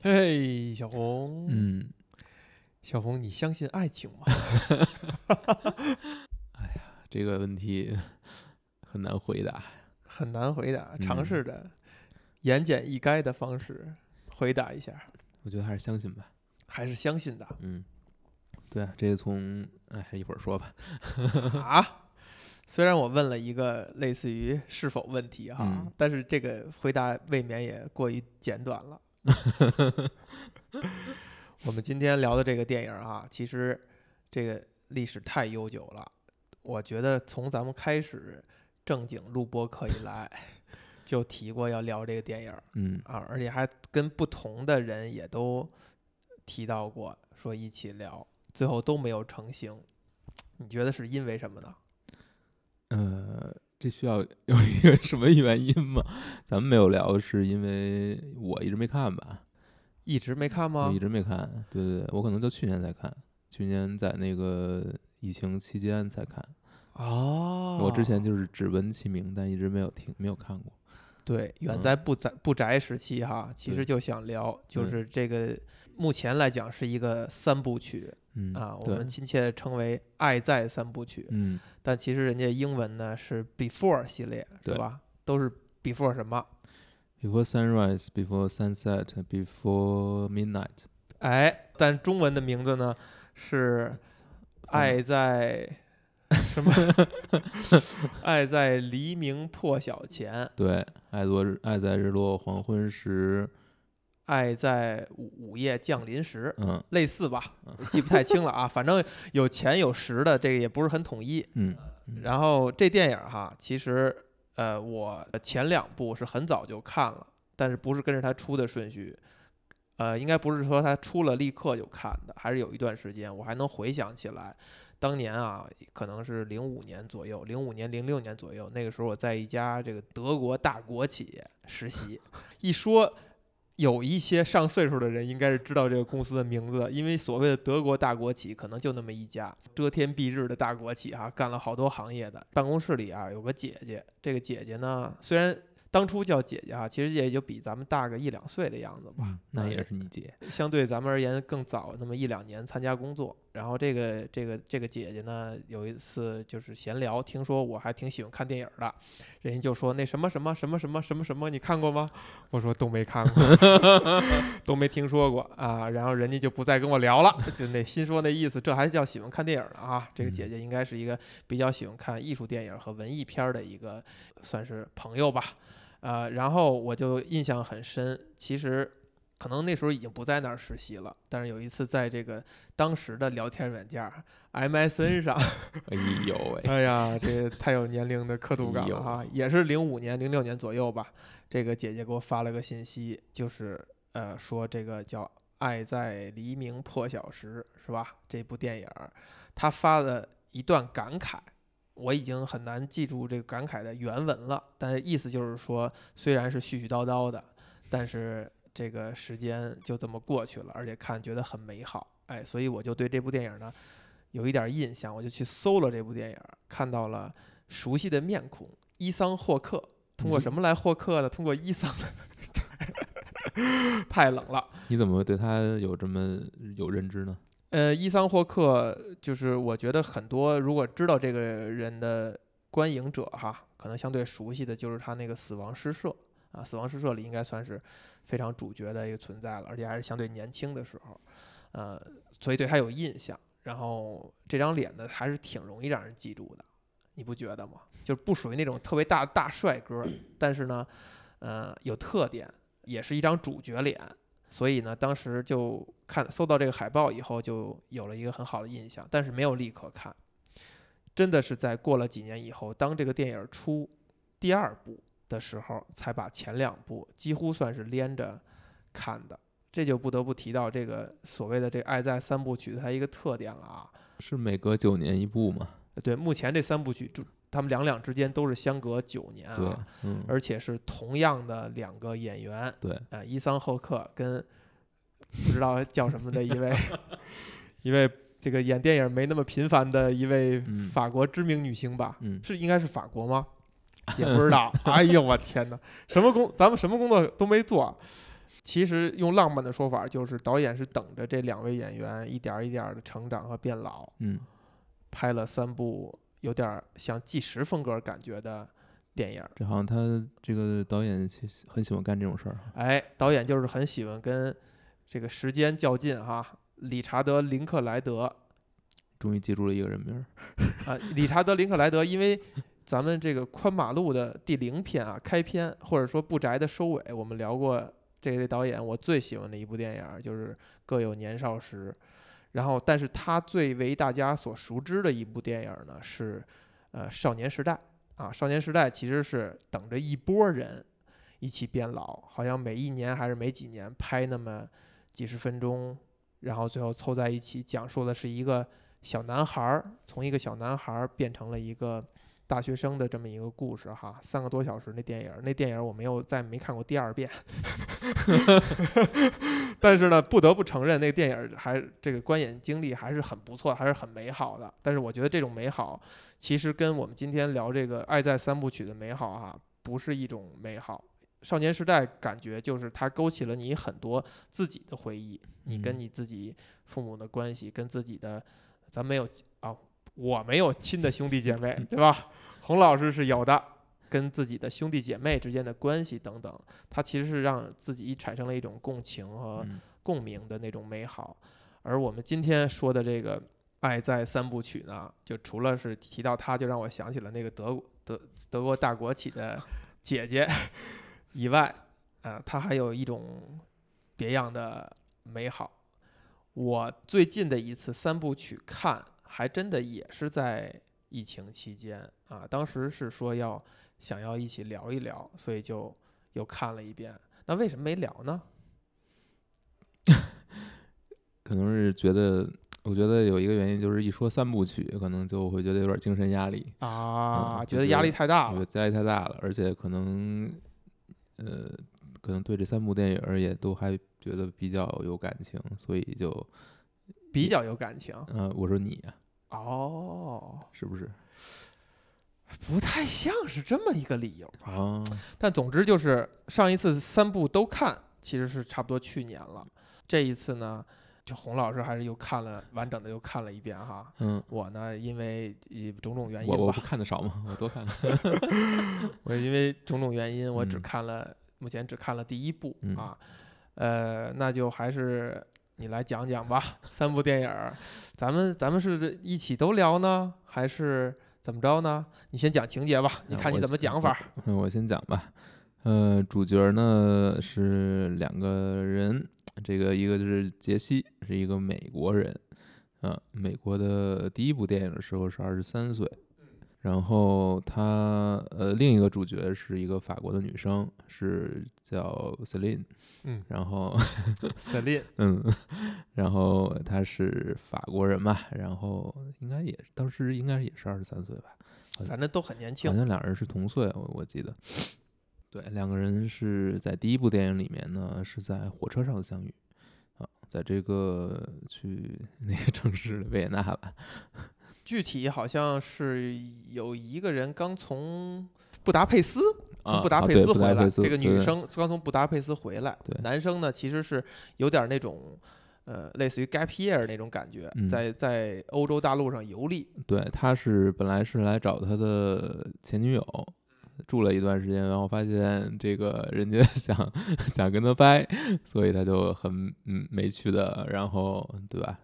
嘿，小红，嗯，小红，你相信爱情吗？哎呀这个问题很难回答。很难回答，尝嗯试着言简意赅的方式回答一下，我觉得还是相信吧。还是相信的嗯，对啊，这个从哎一会儿说吧。啊。虽然我问了一个类似于是否问题哈，嗯但是这个回答未免也过于简短了。我们今天聊的这个电影啊，其实这个历史太悠久了。我觉得从咱们开始正经录播课以来，就提过要聊这个电影嗯，啊，而且还跟不同的人也都提到过，说一起聊，最后都没有成型。你觉得是因为什么呢？呃，这需要有一个什么原因吗？咱们没有聊，是因为我一直没看吧？一直没看吗我一？直没看。对对对，我可能就去年才看，去年在那个疫情期间才看。哦，我之前就是只闻其名，但一直没有听，没有看过。对远嗯在不宅不宅时期哈，其实就想聊，就是这个目前来讲是一个三部曲嗯啊，我们，亲切的称为“爱在三部曲”，嗯但其实人家英文呢是 Before 系列，对对吧？都是 Before 什么？，Before sunrise, before sunset, before midnight。哎，但中文的名字呢是 爱在 什么？爱在黎明破晓前，对，爱落日，爱在日落黄昏时。爱在午午夜降临时，嗯类似吧，记不太清了啊。反正有钱有实的，这个也不是很统一。嗯然后这电影哈，其实呃，我前两部是很早就看了，但是不是跟着它出的顺序，呃，应该不是说它出了立刻就看的，还是有一段时间，我还能回想起来，当年啊，可能是零五年左右，零五年、零六年左右，那个时候我在一家这个德国大国企业实习，一说。有一些上岁数的人应该是知道这个公司的名字，因为所谓的德国大国企可能就那么一家，遮天蔽日的大国企哈、干了好多行业的。办公室里啊有个姐姐，这个姐姐呢虽然当初叫姐姐啊，其实也就比咱们大个一两岁的样子吧，嗯，那也是你姐。相对咱们而言更早那么一两年参加工作。然后这个这个这个姐姐呢，有一次就是闲聊，听说我还挺喜欢看电影的，人家就说那什么什么什么什么什么什么，你看过吗？我说都没看过，都没听说过啊。然后人家就不再跟我聊了，就那心说那意思，这还叫喜欢看电影呢啊？这个姐姐应该是一个比较喜欢看艺术电影和文艺片儿的一个算是朋友吧。呃，然后我就印象很深，其实可能那时候已经不在那儿实习了，但是有一次在这个当时的聊天软件儿 MSN 上，哎呦喂，哎呀，这个太有年龄的刻度感了哈，也是零五年、零六年左右吧。这个姐姐给我发了个信息，就是呃说这个叫《爱在黎明破晓时》是吧？这部电影儿，她发了一段感慨。我已经很难记住这个感慨的原文了，但是意思就是说，虽然是絮絮叨叨的，但是这个时间就这么过去了，而且看觉得很美好，哎，所以我就对这部电影呢有一点印象，我就去搜了这部电影，看到了熟悉的面孔伊桑霍克。通过什么来获客呢？通过伊桑，太冷了。你怎么会对他有这么有认知呢？呃，伊桑霍克就是我觉得很多如果知道这个人的观影者哈，可能相对熟悉的就是他那个《死亡诗社》啊，《死亡诗社》里应该算是非常主角的一个存在了，而且还是相对年轻的时候，呃，所以对他有印象。然后这张脸呢，还是挺容易让人记住的，你不觉得吗？就是不属于那种特别大大帅哥，但是呢，呃，有特点，也是一张主角脸。所以呢，当时就看搜到这个海报以后，就有了一个很好的印象，但是没有立刻看，真的是在过了几年以后，当这个电影出第二部的时候，才把前两部几乎算是连着看的。这就不得不提到这个所谓的这《爱在三部曲》它一个特点了啊。是每隔九年一部嘛？对，目前这三部曲就他们两两之间都是相隔九年对啊，，嗯，而且是同样的两个演员，对，呃，伊桑霍克跟不知道叫什么的一位 一位这个演电影没那么频繁的一位嗯法国知名女星吧，嗯，是应该是法国吗？也不知道。哎呦我天哪，什么工咱们什么工作都没做，其实用浪漫的说法，就是导演是等着这两位演员一点儿一点儿的成长和变老，嗯拍了三部有点儿像纪实风格感觉的电影儿。这好像他这个导演很喜欢干这种事儿哈。哎，导演就是很喜欢跟这个时间较劲哈。理查德·林克莱德终于记住了一个人名儿，啊，理查德·林克莱德，因为咱们这个宽马路的第零篇啊，开篇或者说不宅的收尾，我们聊过这位导演我最喜欢的一部电影就是《各有年少时》，然后但是他最为大家所熟知的一部电影呢是呃《少年时代》啊，《少年时代》其实是等着一波人一起变老，好像每一年还是每几年拍那么几十分钟，然后最后凑在一起，讲述的是一个小男孩儿从一个小男孩儿变成了一个大学生的这么一个故事哈，三个多小时那电影，那电影我没有再没看过第二遍，但是呢，不得不承认那个电影还这个观影经历还是很不错，还是很美好的。但是我觉得这种美好其实跟我们今天聊这个《爱在三部曲》的美好哈、不是一种美好。少年时代感觉就是它勾起了你很多自己的回忆，你跟嗯你自己父母的关系，跟自己的，咱没有啊，我没有亲的兄弟姐妹，对吧？洪老师是有的，跟自己的兄弟姐妹之间的关系等等，他其实是让自己产生了一种共情和嗯共鸣的那种美好。而我们今天说的这个《爱在三部曲》呢，就除了是提到他，就让我想起了那个德德德国大国企的姐姐以外，啊、他还有一种别样的美好。我最近的一次三部曲看，还真的也是在疫情期间啊，当时是说要想要一起聊一聊，所以就又看了一遍。那为什么没聊呢？可能是觉得，我觉得有一个原因就是一说三部曲，可能就会觉得有点精神压力，啊，嗯觉得压力太大了压力太大了，而且可能，呃，可能对这三部电影儿也都还觉得比较有感情，所以就，比较有感情呃，我说你啊哦，是不是不太像是这么一个理由吧。啊？但总之就是上一次三部都看，其实是差不多去年了。这一次呢，就洪老师还是又看了完整的又看了一遍哈。嗯，我呢，因为种种原因吧，我我不看的少嘛，我多看看。我因为种种原因，我只嗯看了、目前只看了第一部、嗯啊。呃，那就还是你来讲讲吧，三部电影儿，咱们咱们是一起都聊呢，还是怎么着呢？你先讲情节吧，你看你怎么讲法我先讲吧。呃，主角呢是两个人，这个一个就是杰西，是一个美国人，啊，美国的第一部电影的时候是二十三岁，然后他呃另一个主角是一个法国的女生，是叫 Celine，嗯然后 Celine，嗯，然后她是法国人嘛，然后应该也当时应该也是二十三岁吧，反正都很年轻好。像两人是同岁，我我记得。对，两个人是在第一部电影里面呢，是在火车上相遇，啊，在这个去那个城市维也纳吧，具体好像是有一个人刚从布达佩斯从啊布达佩斯回来，这个女生刚从布达佩斯回来，对男生呢其实是有点那种。呃，类似于 gap year 那种感觉，嗯在在欧洲大陆上游历，对，他是本来是来找他的前女友住了一段时间，然后发现这个人家 想想跟他掰，所以他就很嗯没趣的，然后对吧？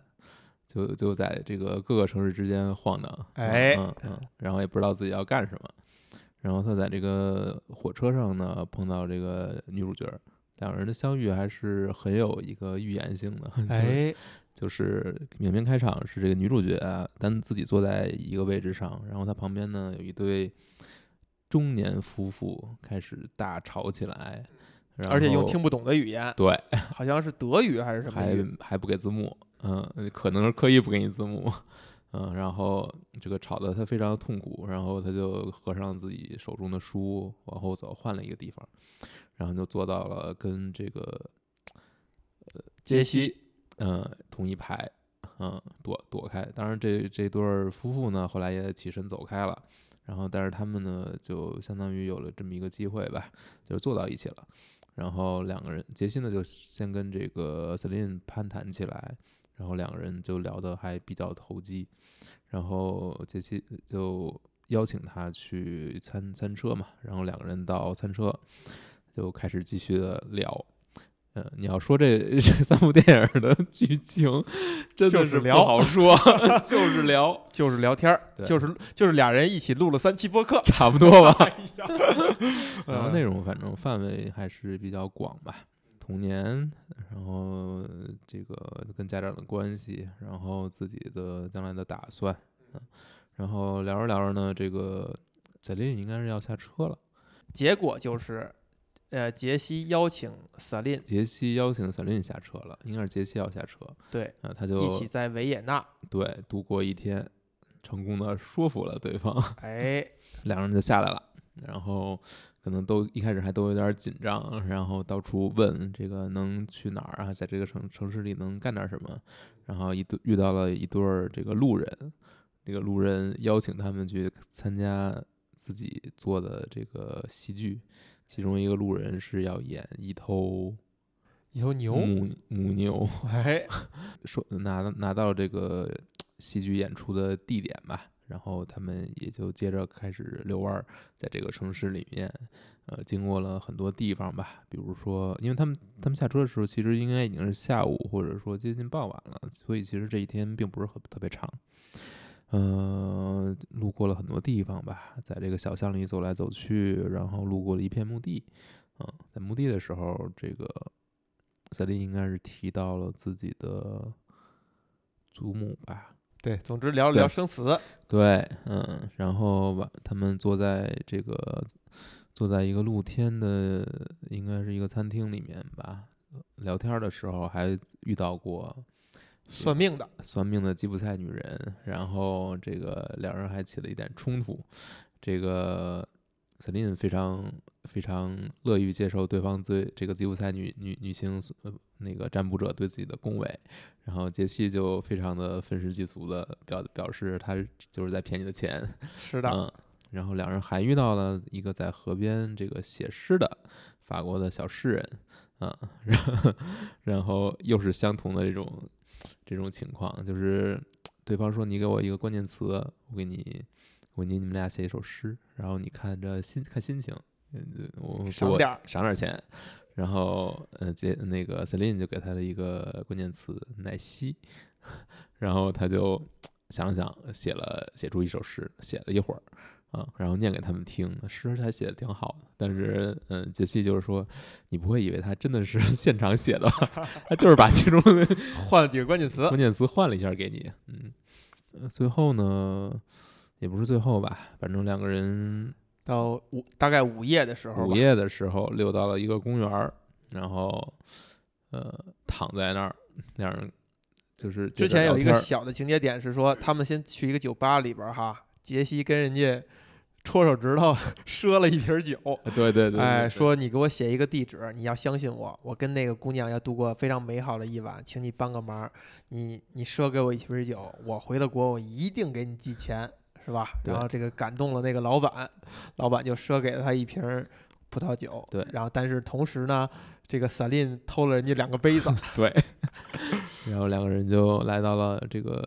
就就在这个各个城市之间晃荡，嗯哎嗯嗯，然后也不知道自己要干什么，然后他在这个火车上呢碰到这个女主角儿，两个人的相遇还是很有一个预言性的，就是哎，就是影片开场是这个女主角啊单自己坐在一个位置上，然后她旁边呢有一对中年夫妇开始大吵起来，然而且用听不懂的语言，对，好像是德语还是什么还语？还不给字幕，嗯，可能是刻意不给你字幕，嗯，然后这个吵得他非常痛苦，然后他就合上自己手中的书，往后走，换了一个地方，然后就坐到了跟这个呃杰西西，嗯，同一排，嗯，躲躲开。当然这，这对儿夫妇呢，后来也起身走开了。然后，但是他们呢，就相当于有了这么一个机会吧，就坐到一起了。然后两个人，杰西呢就先跟这个 Celine 攀谈起来，然后两个人就聊得还比较投机，然后杰西就邀请他去餐餐车嘛，然后两个人到餐车就开始继续的聊。呃，你要说这 这三部电影的剧情，真的是聊好说，就是聊，就是聊天儿，就是就是俩人一起录了三期播客。差不多吧。哎，然后内容反正范围还是比较广吧，童年，然后这个跟家长的关系，然后自己的将来的打算，嗯，然后聊着聊着呢，这个彩琳应该是要下车了，结果就是，呃，杰西邀请萨琳。杰西邀请彩琳下车了，应该是杰西要下车，对啊，他一起在维也纳，对度过一天，成功的说服了对方，哎，两人就下来了，然后可能都一开始还都有点紧张，然后到处问这个能去哪儿啊，在这个城城市里能干点什么，然后一对遇到了一对儿这个路人，这个路人邀请他们去参加自己做的这个戏剧，其中一个路人是要演一头一头牛，母母牛，哎，说拿拿到这个戏剧演出的地点吧，然后他们也就接着开始遛弯儿，在这个城市里面，呃，经过了很多地方吧，比如说，因为他们他们下车的时候，其实应该已经是下午或者说接近傍晚了，所以其实这一天并不是很特别长。呃，路过了很多地方吧，在这个小巷里走来走去，然后路过了一片墓地。嗯，在墓地的时候，这个赛琳应该是提到了自己的祖母吧？对，总之聊了聊生死，对，嗯，然后吧，他们坐在这个坐在一个露天的，应该是一个餐厅里面吧，聊天儿的时候还遇到过算命的，算命的吉普赛女人，然后这个两人还起了一点冲突。这个 Celine 非常非常乐于接受对方对这个吉普赛女女女性呃那个占卜者对自己的恭维，然后杰西就非常的愤世嫉俗的表表示他就是在骗你的钱，是的，嗯，然后两人还遇到了一个在河边这个写诗的法国的小诗人，啊、然后然后又是相同的这种这种情况，就是对方说你给我一个关键词，我给你我给你们俩写一首诗，然后你看着心看心情，嗯，我赏点儿赏点儿钱。然后，呃，杰那个 Celine 就给他了一个关键词“奶昔”，然后他就想了想，写了写出一首诗，写了一会儿，啊，然后念给他们听，诗他写的挺好的。但是，嗯，杰西就是说，你不会以为他真的是 现场写的吧？他就是把其中的换了几个关键词关，键词换了一下给你。嗯，呃最后呢，也不是最后吧，反正两个人到午大概午夜的时候，午夜的时候溜到了一个公园儿，然后呃躺在那儿，两人就是之前有一个小的情节点是说，他们先去一个酒吧里边儿哈，杰西跟人家戳手指头 赊了一瓶酒，对对对，哎，说你给我写一个地址，你要相信我，我跟那个姑娘要度过非常美好的一晚，请你帮个忙，你你赊给我一瓶酒，我回了国我一定给你寄钱，是吧？然后这个感动了那个老板，老板就赊给了他一瓶葡萄酒，对然后但是同时呢，这个萨琳偷了人家两个杯子，对，然后两个人就来到了这个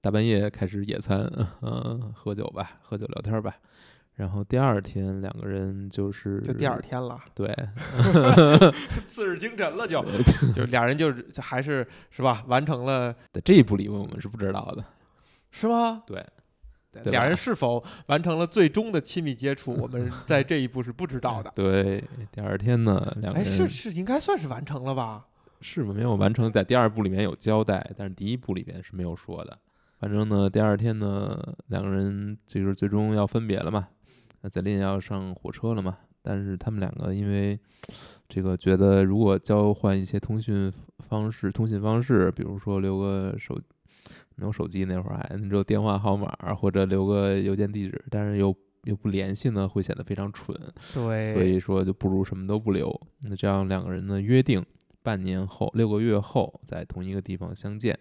大半夜开始野餐，嗯、喝酒吧，喝酒聊天吧。然后第二天两个人就是就第二天了，对，次日清晨了就，就俩人就是还是是吧，完成了在这一步里我们是不知道的，是吗？对，对对吧俩人是否完成了最终的亲密接触，我们在这一步是不知道的。对，第二天呢，两个哎，人是是，应该算是完成了吧？是没有完成，在第二部里面有交代，但是第一部里面是没有说的。反正呢，第二天呢，两个人就是最终要分别了嘛。那泽林要上火车了嘛，但是他们两个因为这个觉得，如果交换一些通讯方式、通信方式，比如说留个手没有手机那会儿还只有电话号码或者留个邮件地址，但是又又不联系呢，会显得非常蠢。对所以说就不如什么都不留。那这样两个人呢约定半年后六个月后在同一个地方相见，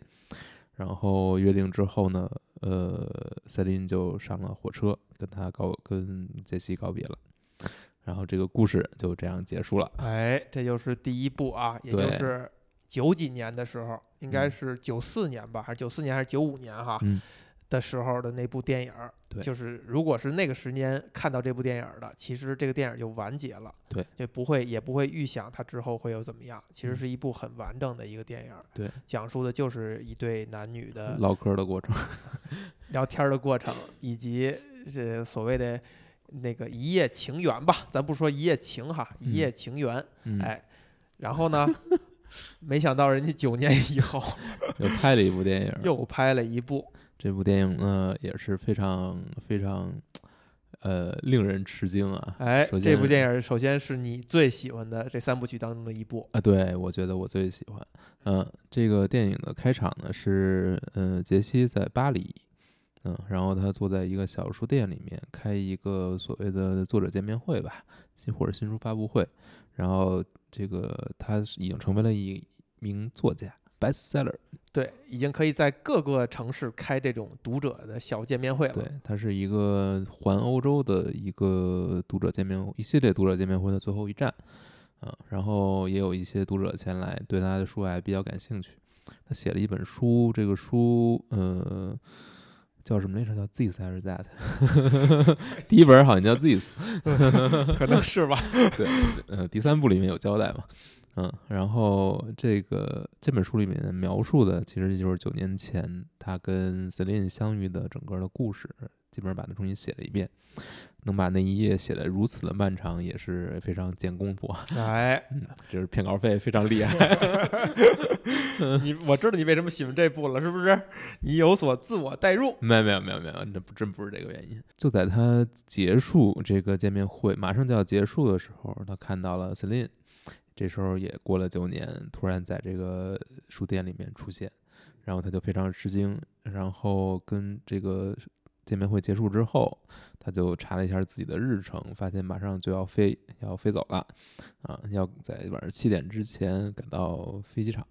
然后约定之后呢，呃，赛琳就上了火车，跟他告跟杰西告别了。然后这个故事就这样结束了。哎，这就是第一部啊，也就是九几年的时候，应该嗯是九四年吧，还是九四年还是九五年哈、嗯，的时候的那部电影。对就是如果是那个时间看到这部电影的，其实这个电影就完结了。对，就不会也不会预想它之后会有怎么样。其实嗯是一部很完整的一个电影儿。对，讲述的就是一对男女的唠嗑的过程。聊天的过程，以及这所谓的那个一夜情缘吧，咱不说一夜情哈，一夜情缘，嗯，哎，然后呢，没想到人家九年以后 又拍了一部电影，又拍了一部，这部电影呢也是非常非常呃令人吃惊啊。哎，首这部电影首先是你最喜欢的这三部曲当中的一部，啊，对，我觉得我最喜欢。嗯、这个电影的开场呢是，嗯、杰西在巴黎，嗯，然后他坐在一个小书店里面开一个所谓的作者见面会吧，新或者新书发布会。然后这个他是已经成为了一名作家，bestseller。对，已经可以在各个城市开这种读者的小见面会了。对，他是一个环欧洲的一个读者见面一系列读者见面会的最后一站，嗯、然后也有一些读者前来对他的书还比较感兴趣。他写了一本书，这个书呃叫什么来着？叫 This 还是 That？第一本好像叫 This，可能是吧。对，呃，第三部里面有交代嘛，嗯，然后这个这本书里面描述的其实就是九年前他跟 Celine 相遇的整个的故事，基本上把它重新写了一遍，能把那一页写的如此的漫长，也是非常见功夫啊，哎，嗯，这是骗稿费非常厉害，你我知道你为什么喜欢这部了，是不是？你有所自我代入。没有没有没有没有，这不真不是这个原因。就在他结束这个见面会，马上就要结束的时候，他看到了 Celine，这时候也过了九年，突然在这个书店里面出现，然后他就非常吃惊，然后跟这个见面会结束之后，他就查了一下自己的日程，发现马上就要飞，要飞走了，啊，要在晚上七点之前赶到飞机场。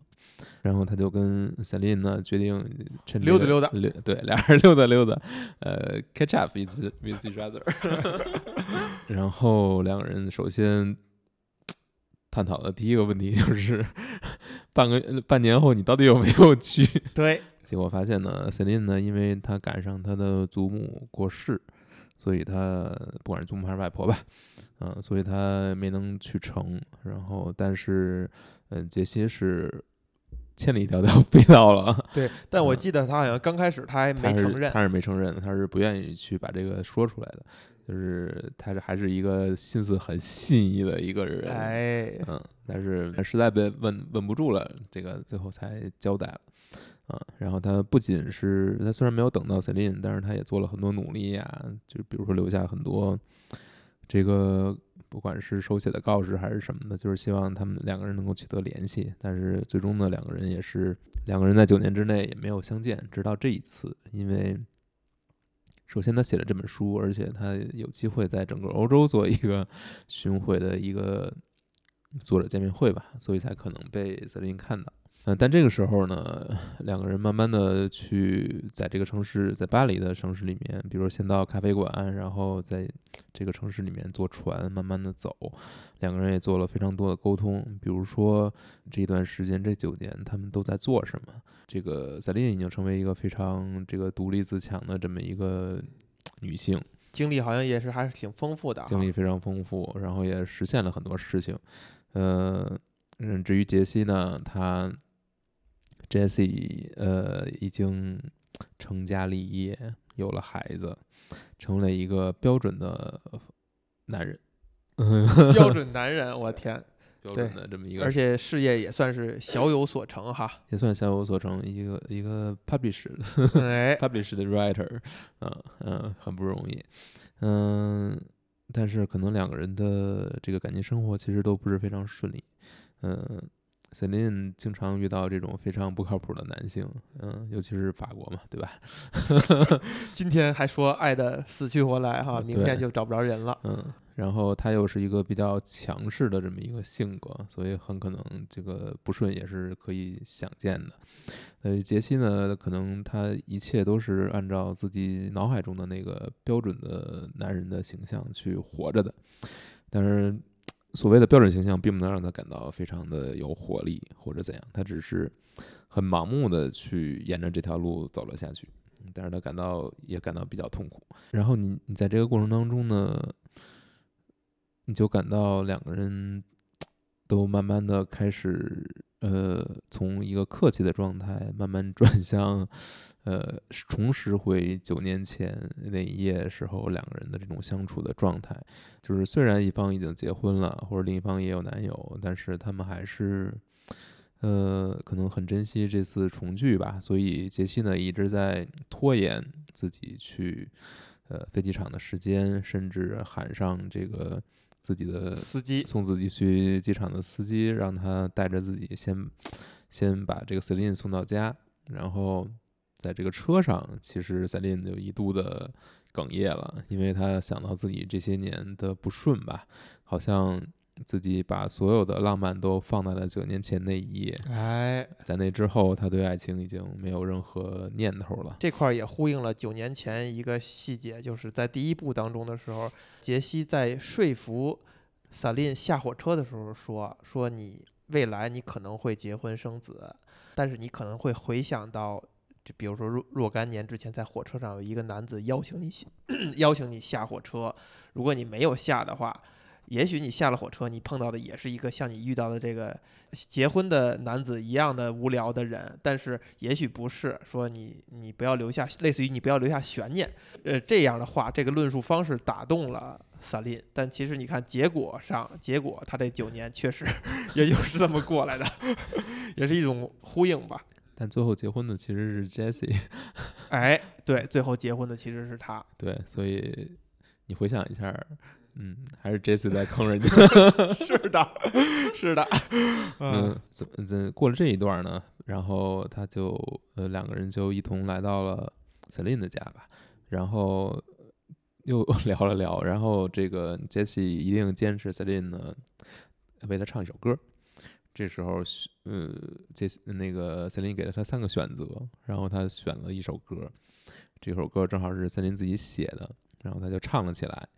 然后他就跟 Celine 呢决定趁这个溜达溜达溜对，俩人溜达溜达，呃，catch up with with each other。然后两个人首先探讨的第一个问题就是，半个呃半年后你到底有没有去？对，结果发现呢，Celine 呢，因为她赶上她的祖母过世，所以她不管是祖母还是外婆吧，嗯、所以她没能去成。然后，但是，嗯、杰西是千里迢迢 飞到了，对，但我嗯。记得他好像刚开始他还没承认，他是没承认，他是不愿意去把这个说出来的，就是他是还是一个心思很细腻的一个人，哎，嗯，但是实在被问问不住了，这个最后才交代了。啊，然后他不仅是他虽然没有等到 Celine，但是他也做了很多努力呀，就比如说留下很多这个不管是手写的告示还是什么的，就是希望他们两个人能够取得联系。但是最终呢，两个人也是两个人在九年之内也没有相见，直到这一次，因为首先他写了这本书，而且他有机会在整个欧洲做一个巡回的一个作者见面会吧，所以才可能被泽林看到。嗯，但这个时候呢，两个人慢慢的去在这个城市，在巴黎的城市里面，比如说先到咖啡馆，然后在这个城市里面坐船，慢慢的走。两个人也做了非常多的沟通，比如说这段时间这九年他们都在做什么。这个赛琳已经成为一个非常这个独立自强的这么一个女性，经历好像也是还是挺丰富的啊，经历非常丰富，然后也实现了很多事情。呃，嗯，至于杰西呢，他 Jesse 呃已经成家立业，有了孩子，成了一个标准的男人，标准男人，我天，标准的这么一个，而且事业也算是小有所成哈，也算小有所成，一个一个 published 哎，published writer，嗯嗯，很不容易，嗯，但是可能两个人的这个感情生活其实都不是非常顺利，嗯。Celine 经常遇到这种非常不靠谱的男性，嗯，尤其是法国嘛，对吧？今天还说爱的死去活来哈，呃明天就找不着人了，嗯，然后他又是一个比较强势的这么一个性格，所以很可能这个不顺也是可以想见的。呃，杰西呢，可能他一切都是按照自己脑海中的那个标准的男人的形象去活着的。但是所谓的标准形象，并不能让他感到非常的有活力或者怎样，他只是很盲目的去沿着这条路走了下去，但是他感到也感到比较痛苦。然后你你在这个过程当中呢，你就感到两个人都慢慢的开始，呃，从一个客气的状态慢慢转 向，呃，重拾回九年前那一夜时候两个人的这种相处的状态。就是虽然一方已经结婚了，或者另一方也有男友，但是他们还是，呃，可能很珍惜这次重聚吧。所以杰西呢一直在拖延自己去，呃，飞机场的时间，甚至喊上这个自己的司机。送自己去机场的司机，让他带着自己先 先把这个 Celine 送到家，然后在这个车上，其实 Celine 就一度的哽咽了，因为他想到自己这些年的不顺吧，好像自己把所有的浪漫都放在了九年前那一夜，哎，在那之后，他对爱情已经没有任何念头了。这块儿也呼应了九年前一个细节，就是在第一部当中的时候，杰西在说服萨琳下火车的时候说：“说你未来你可能会结婚生子，但是你可能会回想到，就比如说若若干年之前在火车上有一个男子邀请你下 邀请你下火车，如果你没有下的话。”也许你下了火车，你碰到的也是一个像你遇到的这个结婚的男子一样的无聊的人，但是也许不是。说你你不要留下，类似于你不要留下悬念，呃，这样的话，这个论述方式打动了萨琳。但其实你看结果上，结果他这九年确实 也就是这么过来的，也是一种呼应吧。但最后结婚的其实是 Jessie，哎，对，最后结婚的其实是他。对，所以你回想一下。嗯，还是 Jessie 在 坑人家。是的，是的。嗯，怎怎过了这一段呢？然后他就呃两个人就一同来到了 Celine 的家吧，然后又 聊了聊，然后这个 Jessie 一定坚持 Celine 呢为他唱一首歌。这时候，呃，杰那个 Celine 给了他三个选择，然后他选了一首歌，这首歌正好是 Celine 自己写的，然后他就唱了起来。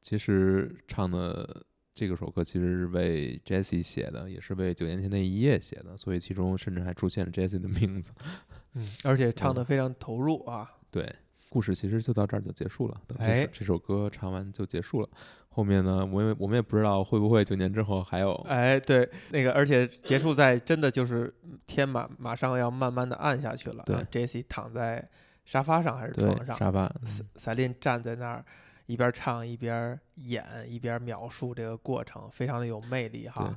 其实唱的这个首歌其实是为 Jessie 写的，也是为九年前那一夜写的，所以其中甚至还出现了 Jessie 的名字。嗯，而且唱的非常投入啊。对，故事其实就到这儿就结束了。等这这首歌唱完就结束了。后面呢，我也我们也不知道会不会九年之后还有。哎，对，那个而且结束在真的就是天马马上要慢慢的暗下去了。对，Jessie 躺在沙发上还是床上？沙发。赛琳站在那儿。一边唱一边演，一边描述这个过程，非常的有魅力哈。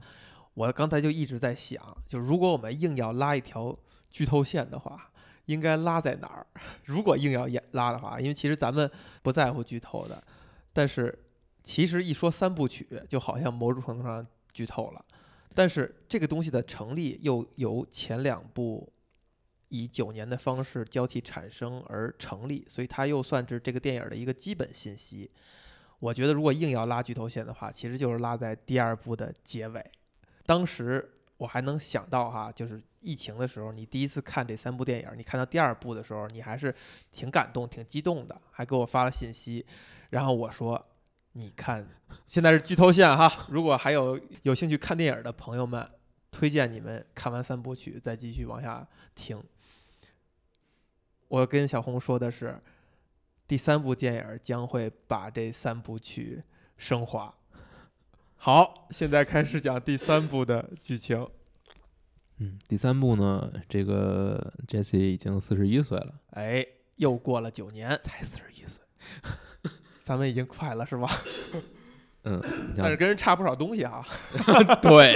我刚才就一直在想，就如果我们硬要拉一条剧透线的话，应该拉在哪儿？如果硬要演拉的话，因为其实咱们不在乎剧透的，但是其实一说三部曲，就好像某种程度上剧透了。但是这个东西的成立又由前两部。以九年的方式交替产生而成立，所以它又算是这个电影的一个基本信息。我觉得如果硬要拉剧透线的话，其实就是拉在第二部的结尾。当时我还能想到哈，就是疫情的时候，你第一次看这三部电影，你看到第二部的时候，你还是挺感动、挺激动的，还给我发了信息。然后我说：“你看，现在是剧透线哈，如果还有有兴趣看电影的朋友们，推荐你们看完三部曲再继续往下听。”我跟小红说的是，第三部电影将会把这三部曲升华。好，现在开始讲第三部的剧情。嗯，第三部呢，这个 Jesse 已经四十一岁了。哎，又过了九年，才四十一岁，咱们已经快了，是吧？嗯，但是跟人差不少东西啊。对，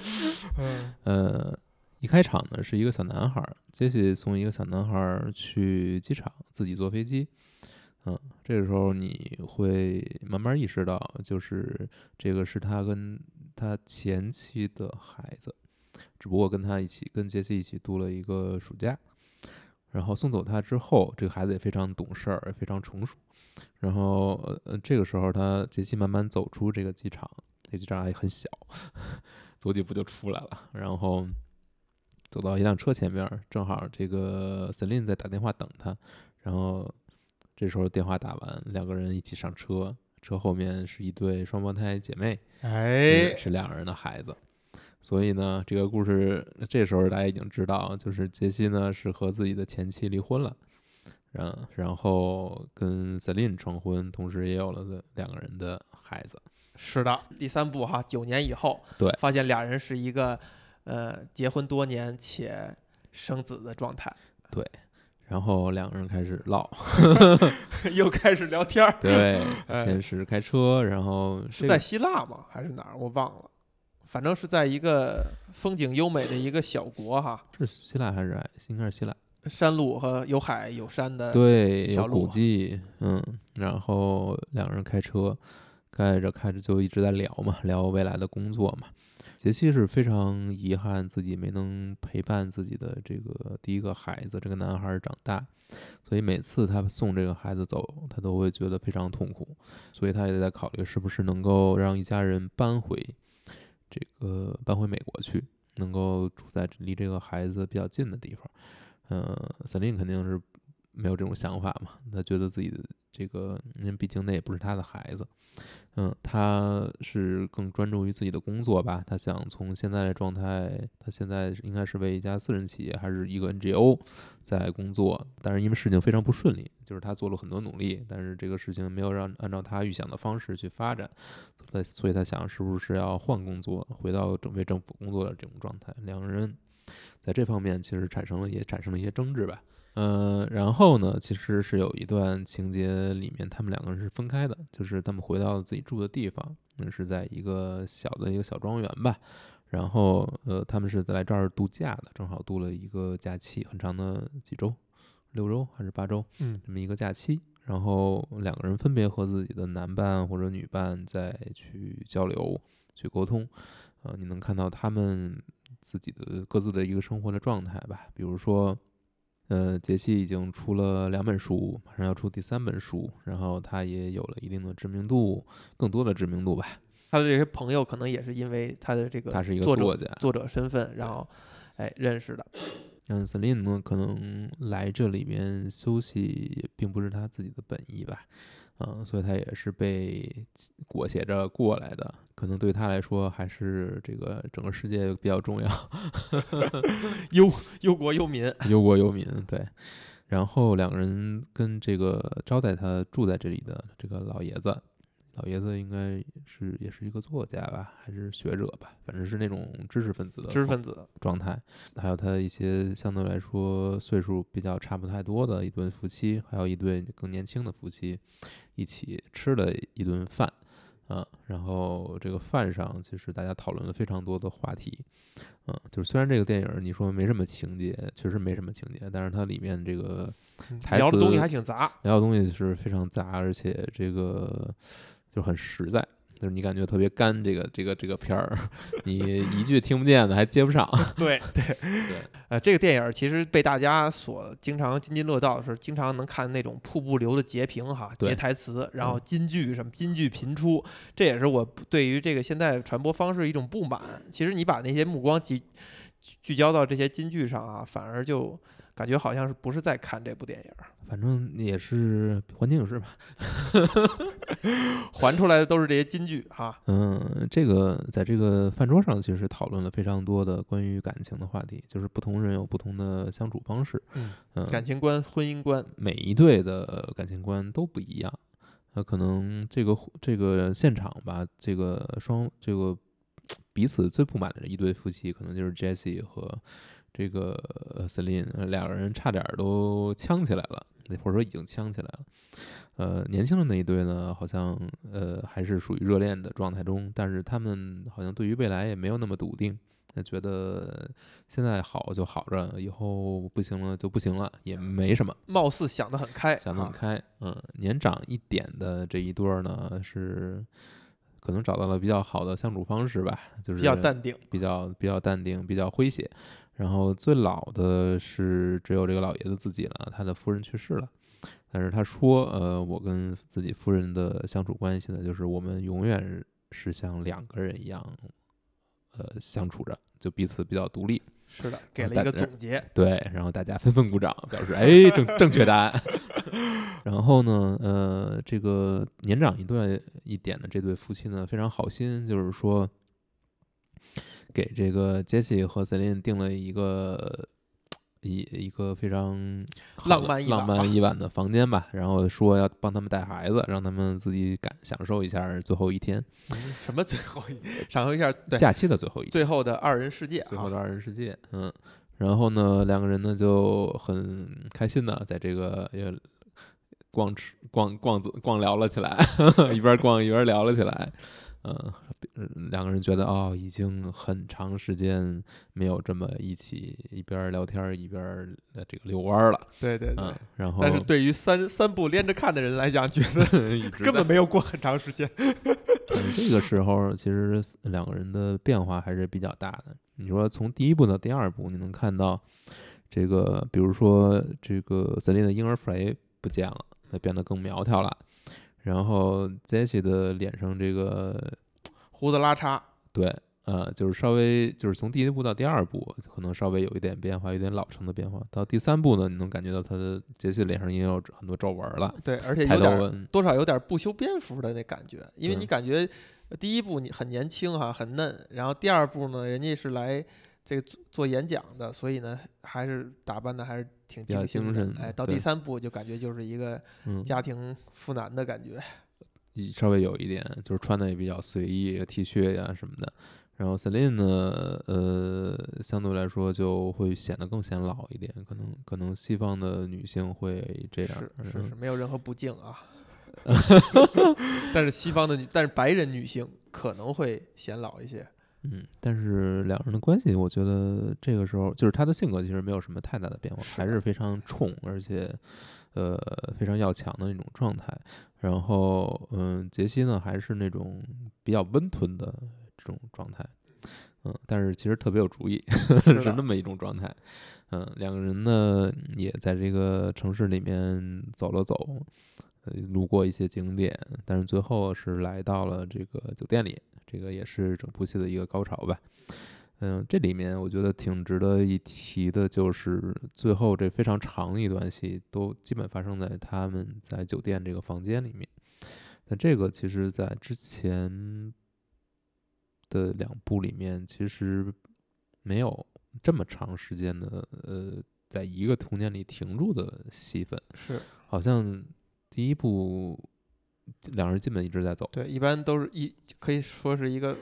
嗯，呃。一开场呢，是一个小男孩，杰西送一个小男孩去机场，自己坐飞机。嗯，这个时候你会慢慢意识到，就是这个是他跟他前妻的孩子，只不过跟他一起，跟杰西一起度了一个暑假。然后送走他之后，这个孩子也非常懂事儿，非常成熟。然后，呃，这个时候他杰西慢慢走出这个机场，这机场还很小，走几步就出来了。然后。走到一辆车前面，正好这个 Celine 在打电话等他，然后这时候电话打完，两个人一起上车，车后面是一对双胞胎姐妹，哎是，两个人的孩子。所以呢，这个故事这时候大家已经知道，就是杰西呢是和自己的前妻离婚了，然然后跟 Celine 成婚，同时也有了两个人的孩子。是的，第三部哈，九年以后，对发现俩人是一个呃结婚多年且生子的状态，对然后两个人开始唠 又开始聊天儿，对，哎先是开车，然后是在希腊吗？还是哪儿？我忘了，反正是在一个风景优美的一个小国哈，是希腊还是应该是希腊？山路和有海有山的，对，有古迹，嗯，然后两个人开车，开着开着就一直在聊嘛，聊未来的工作嘛。杰西是非常遗憾自己没能陪伴自己的这个第一个孩子，这个男孩长大，所以每次他送这个孩子走，他都会觉得非常痛苦，所以他也在考虑是不是能够让一家人搬回这个搬回美国去，能够住在离这个孩子比较近的地方。嗯，森林肯定是没有这种想法嘛，他觉得自己的这个，因为毕竟那也不是他的孩子，嗯，他是更专注于自己的工作吧，他想从现在的状态，他现在应该是为一家私人企业还是一个 NGO 在工作，但是因为事情非常不顺利，就是他做了很多努力，但是这个事情没有让按照他预想的方式去发展，所所以他想是不是要换工作，回到准备政府工作的这种状态，两个人在这方面其实产生了也产生了一些争执吧。呃，然后呢，其实是有一段情节里面，他们两个人是分开的，就是他们回到了自己住的地方，那是在一个小的一个小庄园吧。然后，呃，他们是来这儿度假的，正好度了一个假期，很长的几周，六周还是八周，嗯，这么一个假期。然后两个人分别和自己的男伴或者女伴再去交流、去沟通，呃，你能看到他们自己的各自的一个生活的状态吧。比如说，呃，杰西已经出了两本书，马上要出第三本书，然后他也有了一定的知名度，更多的知名度吧。他的这些朋友可能也是因为他的这个他是一个作者作家，作者身份，然后哎认识的，嗯，Celine 呢，可能来这里面休息也并不是他自己的本意吧，嗯，所以他也是被裹挟着过来的。可能对他来说，还是这个整个世界比较重要，忧忧国忧民，忧国忧民。对，然后两个人跟这个招待他住在这里的这个老爷子，老爷子应该是也是一个作家吧，还是学者吧，反正是那种知识分子的知识分子，状态，还有他一些相对来说岁数比较差不太多的一对夫妻，还有一对更年轻的夫妻，一起吃了一顿饭，嗯，然后这个饭上其实大家讨论了非常多的话题，嗯、就是虽然这个电影儿你说没什么情节，确实没什么情节，但是它里面这个台聊的东西词还挺杂，聊的东西是非常杂，而且这个就很实在。就是你感觉特别干，这个这个这个片儿，你一句听不见的还接不上。对对对，呃，这个电影其实被大家所经常津津乐道的是，经常能看那种瀑布流的截屏哈，截台词，然后嗯金句什么金句频出，这也是我对于这个现在传播方式一种不满。其实你把那些目光集聚聚焦到这些金句上啊，反而就感觉好像是不是在看这部电影，反正也是环境影视吧。还出来的都是这些金句哈。嗯，这个在这个饭桌上其实讨论了非常多的关于感情的话题，就是不同人有不同的相处方式。嗯，嗯，感情观、婚姻观，每一对的感情观都不一样。呃，可能这个这个现场吧，这个双这个彼此最不满的一对夫妻，可能就是 Jesse 和这个呃 Celine 呃两个人差点都呛起来了，或者说已经呛起来了。呃，年轻的那一对呢，好像呃还是属于热恋的状态中，但是他们好像对于未来也没有那么笃定，呃觉得现在好就好着，以后不行了就不行了，也没什么。貌似想得很开，啊想得很开。嗯，年长一点的这一对儿呢，是可能找到了比较好的相处方式吧，就是比较淡定。比较比较淡定，比较诙谐。然后最老的是只有这个老爷子自己了，他的夫人去世了。但是他说，呃，我跟自己夫人的相处关系呢，就是我们永远是像两个人一样，呃，相处着，就彼此比较独立。是的，给了一个总结。对，然后大家纷纷鼓掌，表示哎，正正确答案。然后呢，呃，这个年长一段一点的这对夫妻呢，非常好心，就是说给这个杰西和瑟琳定了一个一一个非常浪漫浪漫一晚的房间吧，然后说要帮他们带孩子，让他们自己感享受一下最后一天嗯什么最后一 享受一下对假期的最后一天。最后的二人世界啊最后的二人世界，嗯，然后呢，两个人呢就很开心的在这个也逛吃逛逛子逛聊了起来，一边逛一边聊了起来，嗯，两个人觉得哦，已经很长时间没有这么一起一边聊天一边呃这个遛弯儿了，对对对嗯。，然后但是对于三三部连着看的人来讲，觉得 根本没有过很长时间。嗯，这个时候其实两个人的变化还是比较大的。你说从第一部到第二部，你能看到这个，比如说这个瑟琳的婴儿肥不见了，她变得更苗条了。然后杰西的脸上这个胡子拉碴，对，呃，就是稍微就是从第一部到第二部，可能稍微有一点变化，有点老成的变化。到第三部呢，你能感觉到他的杰西脸上也有很多皱纹了，对，而且抬有点儿。多少有点不修边幅的那感觉，因为你感觉呃第一部你很年轻哈，很嫩，然后第二部呢，人家是来这个做做演讲的，所以呢，还是打扮的还是挺精神。的哎，到第三部就感觉就是一个嗯，家庭妇男的感觉。一稍微有一点，就是穿的也比较随意，T 恤呀什么的。然后 Celine 呢，呃，相对来说就会显得更显老一点，可能可能西方的女性会这样，是是嗯是，没有任何不敬啊。但是西方的女，但是白人女性可能会显老一些。嗯，但是两人的关系，我觉得这个时候就是他的性格其实没有什么太大的变化，是还是非常冲，而且呃非常要强的那种状态。然后嗯，杰西呢还是那种比较温吞的这种状态，嗯，但是其实特别有主意，是是那么一种状态。嗯，两个人呢也在这个城市里面走了走，呃，路过一些景点，但是最后是来到了这个酒店里，这个也是整部戏的一个高潮吧。嗯，这里面我觉得挺值得一提的，就是最后这非常长的一段戏，都基本发生在他们在酒店这个房间里面。但这个其实，在之前的两部里面，其实没有这么长时间的呃，在一个空间里停住的戏份，是好像第一部两人基本一直在走。对，一般都是一可以说是一个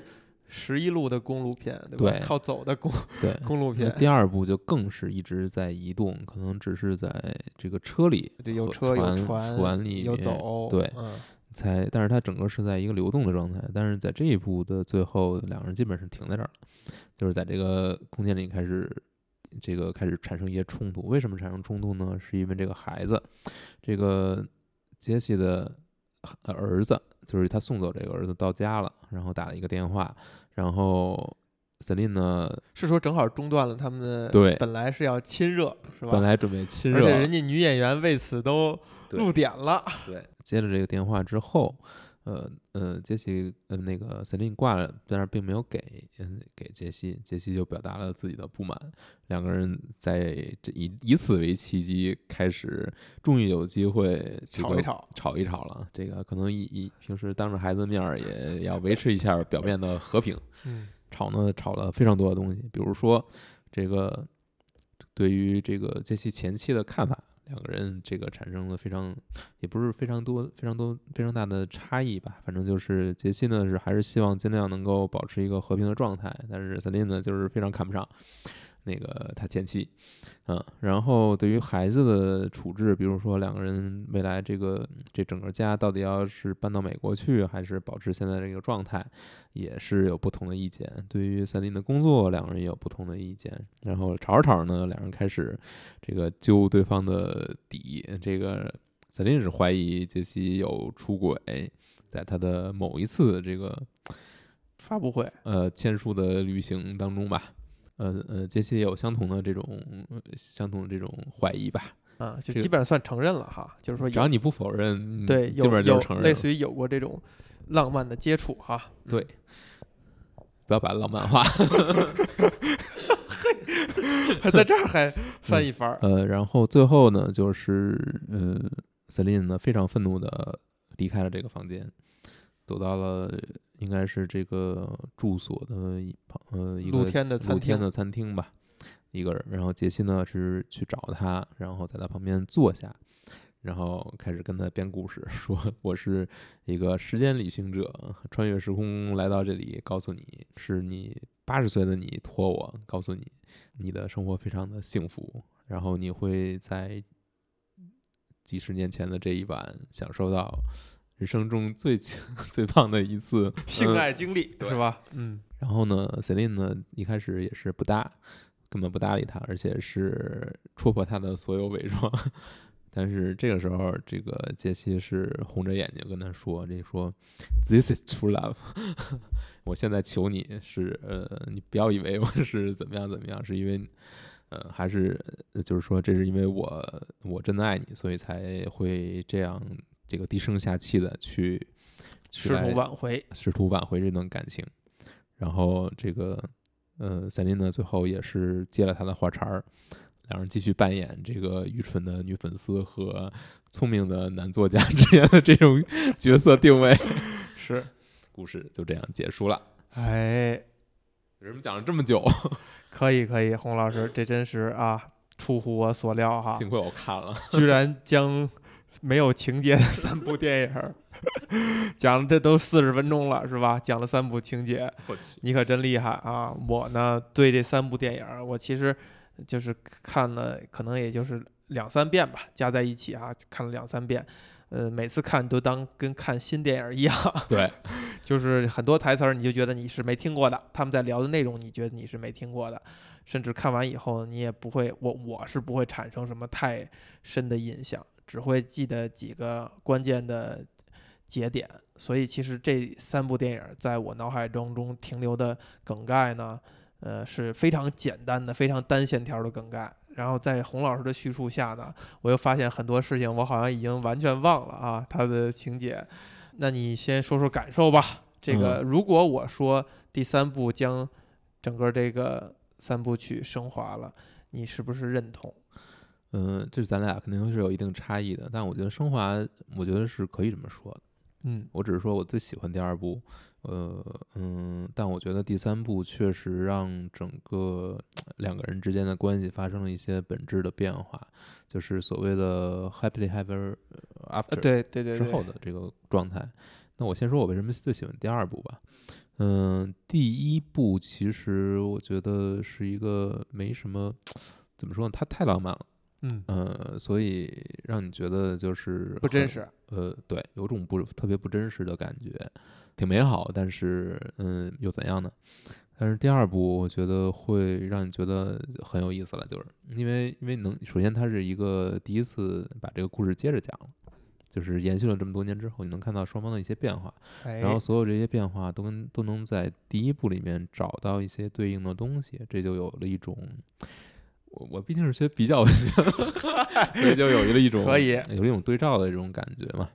十一路的公路片，对吧？对靠走的公对，公路片。那第二部就更是一直在移动，可能只是在这个车里对，有车有船船船里有面走，对嗯，才，但是它整个是在一个流动的状态。但是在这一部的最后，两个人基本是停在这儿了，就是在这个空间里开始，这个开始产生一些冲突。为什么产生冲突呢？是因为这个孩子，这个杰西的呃儿子，就是他送走这个儿子到家了，然后打了一个电话，然后 Celine 呢，是说正好中断了他们的，对本来是要亲热，是吧？本来准备亲热，而且人家女演员为此都露点了，对，接了这个电话之后，呃呃，杰西呃那个 Celine 挂了，但是并没有给嗯给杰西，杰西就表达了自己的不满，两个人在这以以此为契机，开始终于有机会这个吵一吵。吵一吵了。这个可能以以平时当着孩子面儿也要维持一下表面的和平。嗯，吵呢吵了非常多的东西，比如说这个对于这个杰西前妻的看法，两个人这个产生了非常也不是非常多非常多非常大的差异吧，反正就是杰西呢是还是希望尽量能够保持一个和平的状态，但是瑟琳呢就是非常看不上。那个他前妻，嗯，然后对于孩子的处置，比如说两个人未来这个这整个家到底要是搬到美国去，还是保持现在这个状态，也是有不同的意见。对于赛琳的工作，两个人也有不同的意见。然后吵着吵着呢，两人开始这个揪对方的底。这个赛琳是怀疑杰西有出轨，在他的某一次这个发布会，呃签署的旅行当中吧。呃呃，杰西也有相同的这种呃相同的这种怀疑吧。啊，就基本上算承认了哈，就是说只要你不否认，对基本上就承认。类似于有过这种浪漫的接触哈，嗯对，不要把浪漫化。还在这儿还翻一番儿，呃，然后最后呢，就是呃，Celine 呢非常愤怒的离开了这个房间，走到了应该是这个住所的一旁呃一个露天的餐厅露天的餐厅吧，一个人。然后杰西呢是去找他，然后在他旁边坐下，然后开始跟他编故事，说我是一个时间旅行者，穿越时空来到这里，告诉你是你八十岁的你托我告诉你，你的生活非常的幸福，然后你会在几十年前的这一晚享受到人生中最 最棒的一次性嗯爱经历、对是吧？嗯，然后呢，Celine 呢一开始也是不搭，根本不搭理他，而且是戳破他的所有伪装。但是这个时候，这个杰西是红着眼睛跟他说：“这说 This is true love，我现在求你是呃，你不要以为我是怎么样怎么样，是因为呃，还是呃就是说，这是因为我我真的爱你，所以才会这样这个低声下气的去去试图挽回，试图挽回这段感情。然后这个呃，赛琳呢最后也是接了他的话茬儿，两人继续扮演这个愚蠢的女粉丝和聪明的男作家之间的这种角色定位。是，故事就这样结束了。哎，为什么讲了这么久？可以可以，洪老师，这真是啊，出乎我所料哈，幸亏我看了。居然将没有情节的 三部电影儿 讲了，这都四十分钟了是吧？讲了三部情节，你可真厉害啊！我呢，对这三部电影，我其实就是看了，可能也就是两三遍吧，加在一起啊，看了两三遍。呃，每次看都当跟看新电影儿一样，对，就是很多台词儿你就觉得你是没听过的，他们在聊的内容你觉得你是没听过的，甚至看完以后你也不会，我我是不会产生什么太深的印象，只会记得几个关键的节点。所以其实这三部电影在我脑海当中停留的梗概呢，呃是非常简单的、非常单线条的梗概。然后在洪老师的叙述下呢，我又发现很多事情我好像已经完全忘了啊，他的情节。那你先说说感受吧。这个，如果我说第三部将整个这个三部曲升华了，你是不是认同？嗯、这咱俩肯定是有一定差异的，但我觉得升华，我觉得是可以这么说的。嗯我只是说我最喜欢第二部，呃嗯，但我觉得第三部确实让整个两个人之间的关系发生了一些本质的变化，就是所谓的 happily ever 呃，after 对对对之，后的这个状态。那我先说我为什么最喜欢第二部吧。嗯，第一部其实我觉得是一个没什么，怎么说呢？它太浪漫了，嗯，呃，所以让你觉得就是不真实。呃，对，有种不特别不真实的感觉，挺美好，但是嗯，又怎样呢？但是第二部我觉得会让你觉得很有意思了，就是因为因为能首先它是一个第一次把这个故事接着讲了，就是延续了这么多年之后，你能看到双方的一些变化，哎，然后所有这些变化都跟都能在第一部里面找到一些对应的东西，这就有了一种。我我毕竟是学比较学，所以就有了一种可以有了一种对照的这种感觉嘛。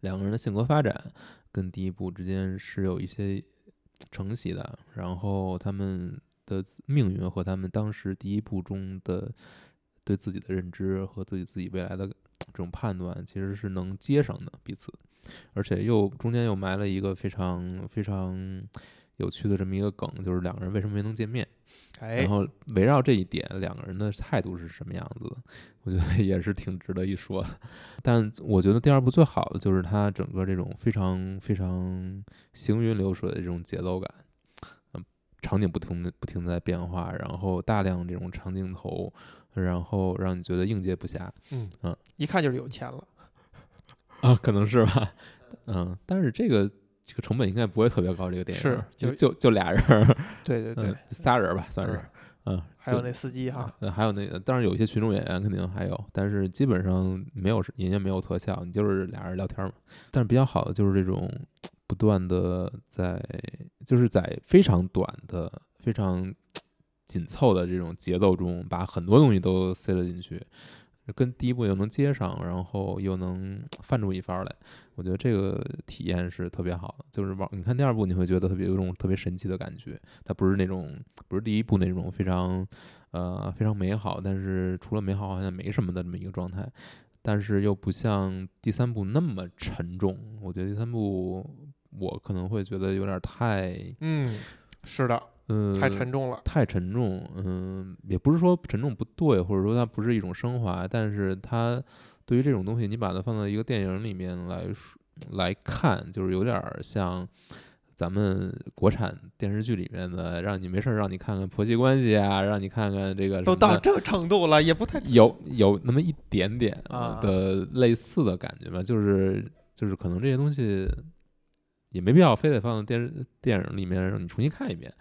两个人的性格发展跟第一部之间是有一些承袭的，然后他们的命运和他们当时第一部中的对自己的认知和自己自己未来的这种判断，其实是能接上的彼此，而且又中间又埋了一个非常非常有趣的这么一个梗，就是两个人为什么没能见面。哎然，后围绕这一点，两个人的态度是什么样子的，我觉得也是挺值得一说的。但我觉得第二部最好的就是它整个这种非常非常行云流水的这种节奏感，嗯，场景不停的不停的在变化，然后大量这种长镜头，然后让你觉得应接不暇嗯嗯一看就是有钱了。啊，可能是吧，嗯，但是这个。这个成本应该不会特别高，这个电影是就就就就俩人儿，对对对。嗯，，仨人儿吧，算是嗯，还有那司机哈，呃，还有那个，当然有一些群众演员肯定还有，但是基本上没有人家没有特效，你就是俩人聊天嘛。但是比较好的就是这种不断的在，就是在非常短的、非常紧凑的这种节奏中，把很多东西都塞了进去，跟第一部又能接上，然后又能 翻出一番来。我觉得这个体验是特别好的，就是玩你看第二部，你会觉得特别有种特别神奇的感觉，它不是那种不是第一部那种非常呃非常美好，但是除了美好好像没什么的这么一个状态。但是又不像第三部那么沉重。我觉得第三部我可能会觉得有点太，嗯，是的，呃，太沉重了。太沉重，嗯，也不是说沉重不对，或者说它不是一种升华，但是它对于这种东西，你把它放在一个电影里面来说来看，就是有点儿像咱们国产电视剧里面的，让你没事儿让你看看婆媳关系啊，让你看看这个都到这程度了，也不太有有那么一点点啊的类似的感觉吧，就是就是可能这些东西也没必要非得放到电视电影里面让你重新看一遍。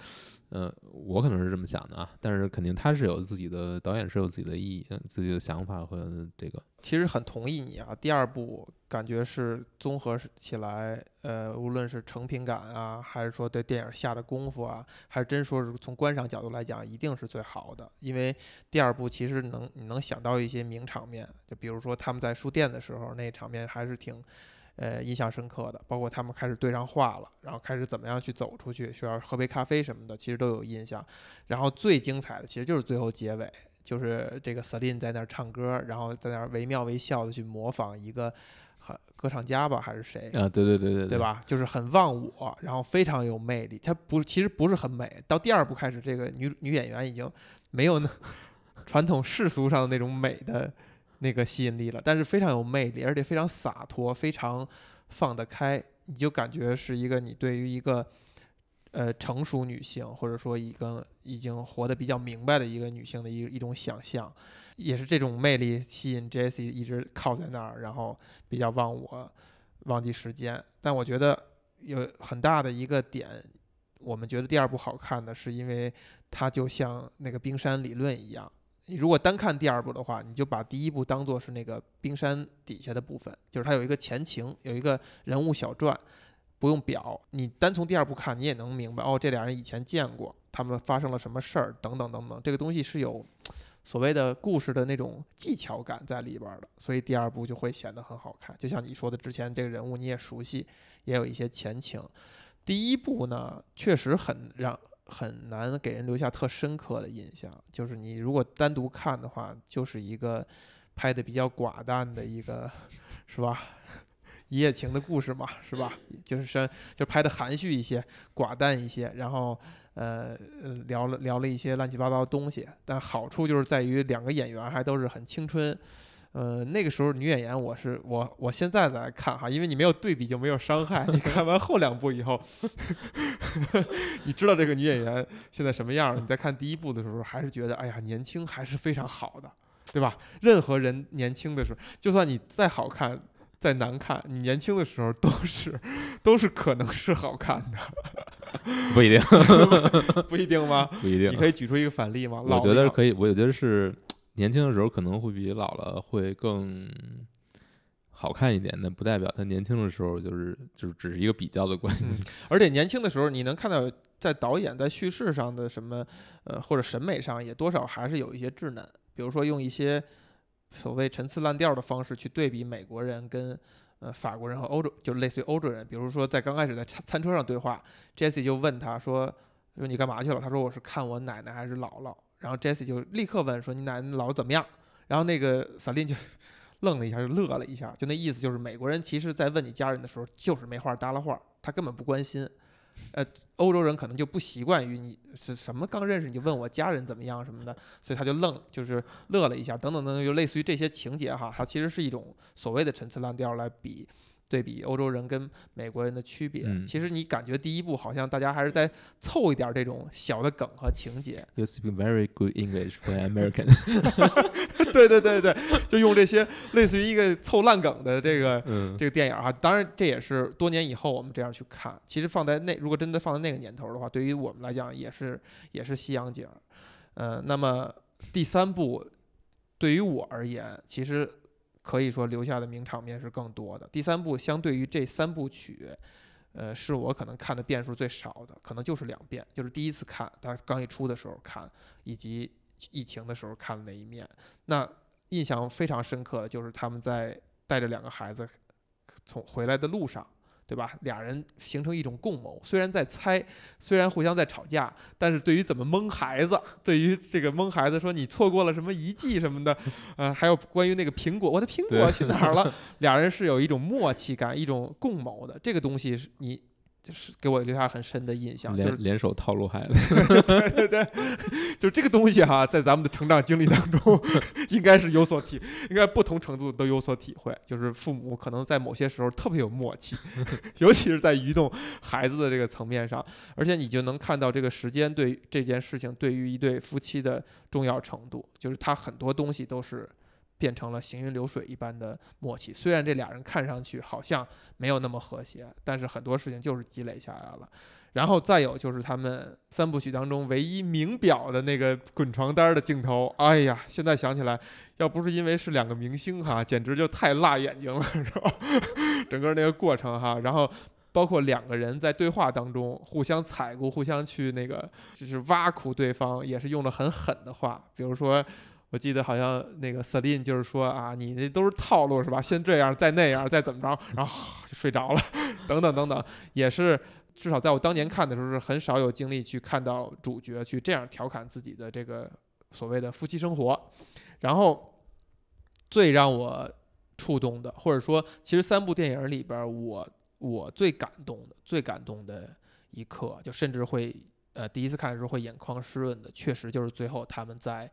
呃，我可能是这么想的啊，但是肯定他是有自己的导演是有自己的意义、自己的想法和这个，其实很同意你啊。第二部感觉是综合起来，呃，无论是成品感啊，还是说对电影下的功夫啊，还是真说是从观赏角度来讲，一定是最好的。因为第二部其实能你能想到一些名场面，就比如说他们在书店的时候那场面还是挺。呃，印象深刻的，包括他们开始对上话了，然后开始怎么样去走出去，需要喝杯咖啡什么的，其实都有印象。然后最精彩的其实就是最后结尾，就是这个 Celine 在那儿唱歌，然后在那儿惟妙惟肖的去模仿一个很歌唱家吧，还是谁，啊，对对对对对？吧？就是很忘我，然后非常有魅力。她不，其实不是很美。到第二部开始，这个女女演员已经没有那 传统世俗上的那种美的那个吸引力了，但是非常有魅力，而且非常洒脱，非常放得开。你就感觉是一个你对于一个呃成熟女性，或者说一个已经活得比较明白的一个女性的一一种想象，也是这种魅力吸引 Jessie 一直靠在那儿，然后比较忘我，忘记时间。但我觉得有很大的一个点，我们觉得第二部好看的是因为它就像那个冰山理论一样。你如果单看第二部的话，你就把第一部当做是那个冰山底下的部分，就是它有一个前情，有一个人物小传，不用表。你单从第二部看，你也能明白哦，这俩人以前见过，他们发生了什么事儿，等等等等。这个东西是有所谓的故事的那种技巧感在里边的，所以第二部就会显得很好看。就像你说的，之前这个人物你也熟悉，也有一些前情。第一部呢，确实很让很难给人留下特深刻的印象。就是你如果单独看的话，就是一个拍的比较寡淡的一个，是吧？一夜情的故事嘛，是吧？就是说，就拍的含蓄一些，寡淡一些，然后呃呃聊了聊了一些乱七八糟的东西。但好处就是在于两个演员还都是很青春。呃，那个时候女演员我是我我现在来看哈，因为你没有对比就没有伤害。你看完后两部以后，你知道这个女演员现在什么样了。你在看第一部的时候，还是觉得哎呀年轻还是非常好的，对吧？任何人年轻的时候，就算你再好看再难看，你年轻的时候都是都是可能是好看的，不一定，不一定吗？不一定你。可以举出一个反例吗？我觉得可。以，我觉得是年轻的时候可能会比老了会更好看一点，但不代表他年轻的时候就是就是只是一个比较的关系。而且年轻的时候，你能看到在导演在叙事上的什么，呃，或者审美上也多少还是有一些稚嫩。比如说用一些所谓陈词滥调的方式去对比美国人跟呃法国人和欧洲，就类似于欧洲人。比如说在刚开始在餐餐车上对话，Jesse 就问他说：“说你干嘛去了？”他说：“我是看我奶奶还是姥姥。”然后 Jesse 就立刻问说：“你奶奶老怎么样？”然后那个 Salim 就愣了一下，就乐了一下，就那意思就是美国人其实在问你家人的时候就是没话搭了话，他根本不关心。呃，欧洲人可能就不习惯于你是什么刚认识你就问我家人怎么样什么的，所以他就愣，就是乐了一下，等等等等，就类似于这些情节哈，它其实是一种所谓的陈词滥调来比对比欧洲人跟美国人的区别。嗯其实你感觉第一部好像大家还是在凑一点这种小的梗和情节，You speak very good English for an American 对对对对，就用这些类似于一个凑烂梗的这个嗯，这个电影啊，当然这也是多年以后我们这样去看。其实放在那，如果真的放在那个年头的话，对于我们来讲也是也是西洋景儿。呃，那么第三部对于我而言，其实可以说留下的名场面是更多的。第三部相对于这三部曲，呃，是我可能看的遍数最少的，可能就是两遍，就是第一次看，它刚一出的时候看，以及疫情的时候看的那一面。那印象非常深刻的就是他们在带着两个孩子从回来的路上，对吧？俩人形成一种共谋，虽然在猜，虽然互相在吵架，但是对于怎么蒙孩子，对于这个蒙孩子说你错过了什么遗迹什么的，呃，还有关于那个苹果，我的苹果去哪儿了？俩人是有一种默契感，一种共谋的。这个东西是你。就是给我留下很深的印象，就是联联手套路孩子，对对对，就这个东西哈，在咱们的成长经历当中，应该是有所体，应该不同程度都有所体会。就是父母可能在某些时候特别有默契，尤其是在移动孩子的这个层面上，而且你就能看到这个时间对这件事情对于一对夫妻的重要程度，就是他很多东西都是。变成了行云流水一般的默契。虽然这俩人看上去好像没有那么和谐，但是很多事情就是积累下来了。然后再有就是他们三部曲当中唯一名表的那个滚床单的镜头，哎呀，现在想起来，要不是因为是两个明星哈，简直就太辣眼睛了，是吧？整个那个过程哈，然后包括两个人在对话当中互相踩过，互相去那个就是挖苦对方，也是用了很狠的话，比如说。我记得好像那个 Celine 就是说啊，你那都是套路是吧？先这样，再那样，再怎么着，然后 就睡着了，等等等等，也是至少在我当年看的时候是很少有精力去看到主角去这样调侃自己的这个所谓的夫妻生活。然后最让我触动的，或者说其实三部电影里边我我最感动的、最感动的一刻，就甚至会呃第一次看的时候会眼眶湿润的，确实就是最后他们在。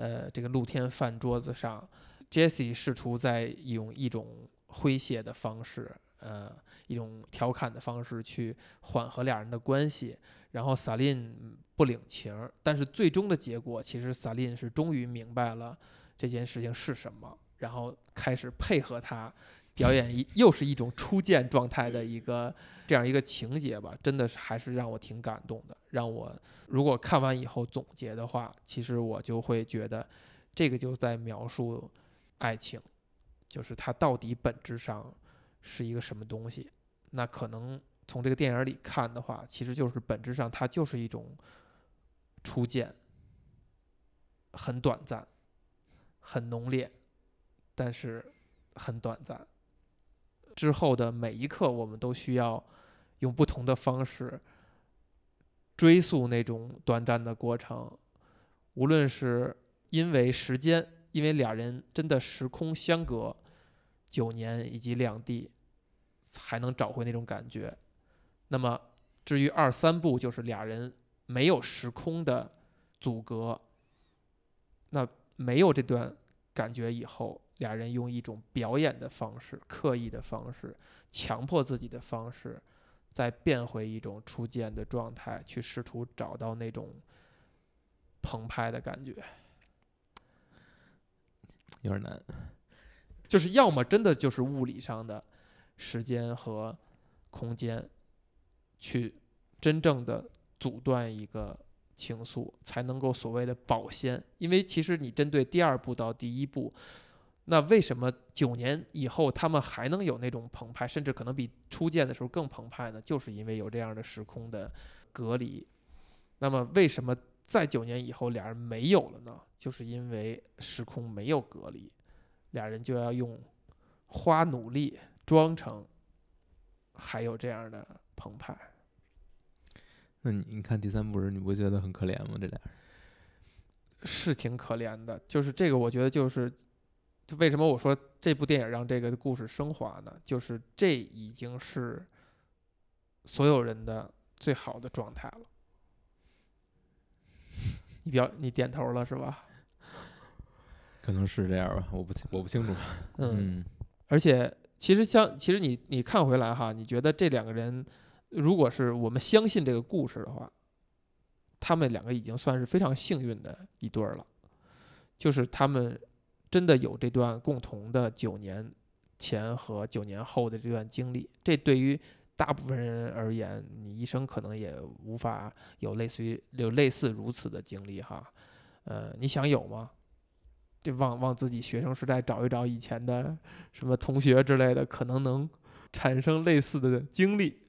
呃，这个露天饭桌子上，Jesse 试图在用一种诙谐的方式，呃，一种调侃的方式去缓和俩人的关系。然后 s a l i n 不领情，但是最终的结果，其实 s a l i n 是终于明白了这件事情是什么，然后开始配合他表演一又是一种初见状态的一个这样一个情节吧，真的是还是让我挺感动的，让我。如果看完以后总结的话，其实我就会觉得，这个就在描述爱情，就是它到底本质上是一个什么东西。那可能从这个电影里看的话，其实就是本质上它就是一种初见，很短暂，很浓烈，但是很短暂。之后的每一刻，我们都需要用不同的方式。追溯那种短暂的过程，无论是因为时间，因为俩人真的时空相隔九年以及两地，才能找回那种感觉。那么，至于二三部，就是俩人没有时空的阻隔，那没有这段感觉以后，俩人用一种表演的方式、刻意的方式、强迫自己的方式。再变回一种初见的状态，去试图找到那种澎湃的感觉，有点难。就是要么真的就是物理上的时间和空间，去真正的阻断一个情愫，才能够所谓的保鲜。因为其实你针对第二步到第一部。那为什么九年以后他们还能有那种澎湃，甚至可能比初见的时候更澎湃呢？就是因为有这样的时空的隔离。那么为什么在九年以后俩人没有了呢？就是因为时空没有隔离，俩人就要用花努力装成还有这样的澎湃。那你你看第三部时，你不觉得很可怜吗？这俩人是挺可怜的，就是这个，我觉得就是。为什么我说这部电影让这个故事升华呢？就是这已经是所有人的最好的状态了。你表你点头了是吧？可能是这样吧，我不我不清楚。嗯，而且其实相其实你你看回来哈，你觉得这两个人，如果是我们相信这个故事的话，他们两个已经算是非常幸运的一对儿了，就是他们。真的有这段共同的九年前和九年后的这段经历，这对于大部分人而言，你一生可能也无法有类似于有类似如此的经历哈。呃，你想有吗？这往往自己学生时代找一找以前的什么同学之类的，可能能产生类似的经历，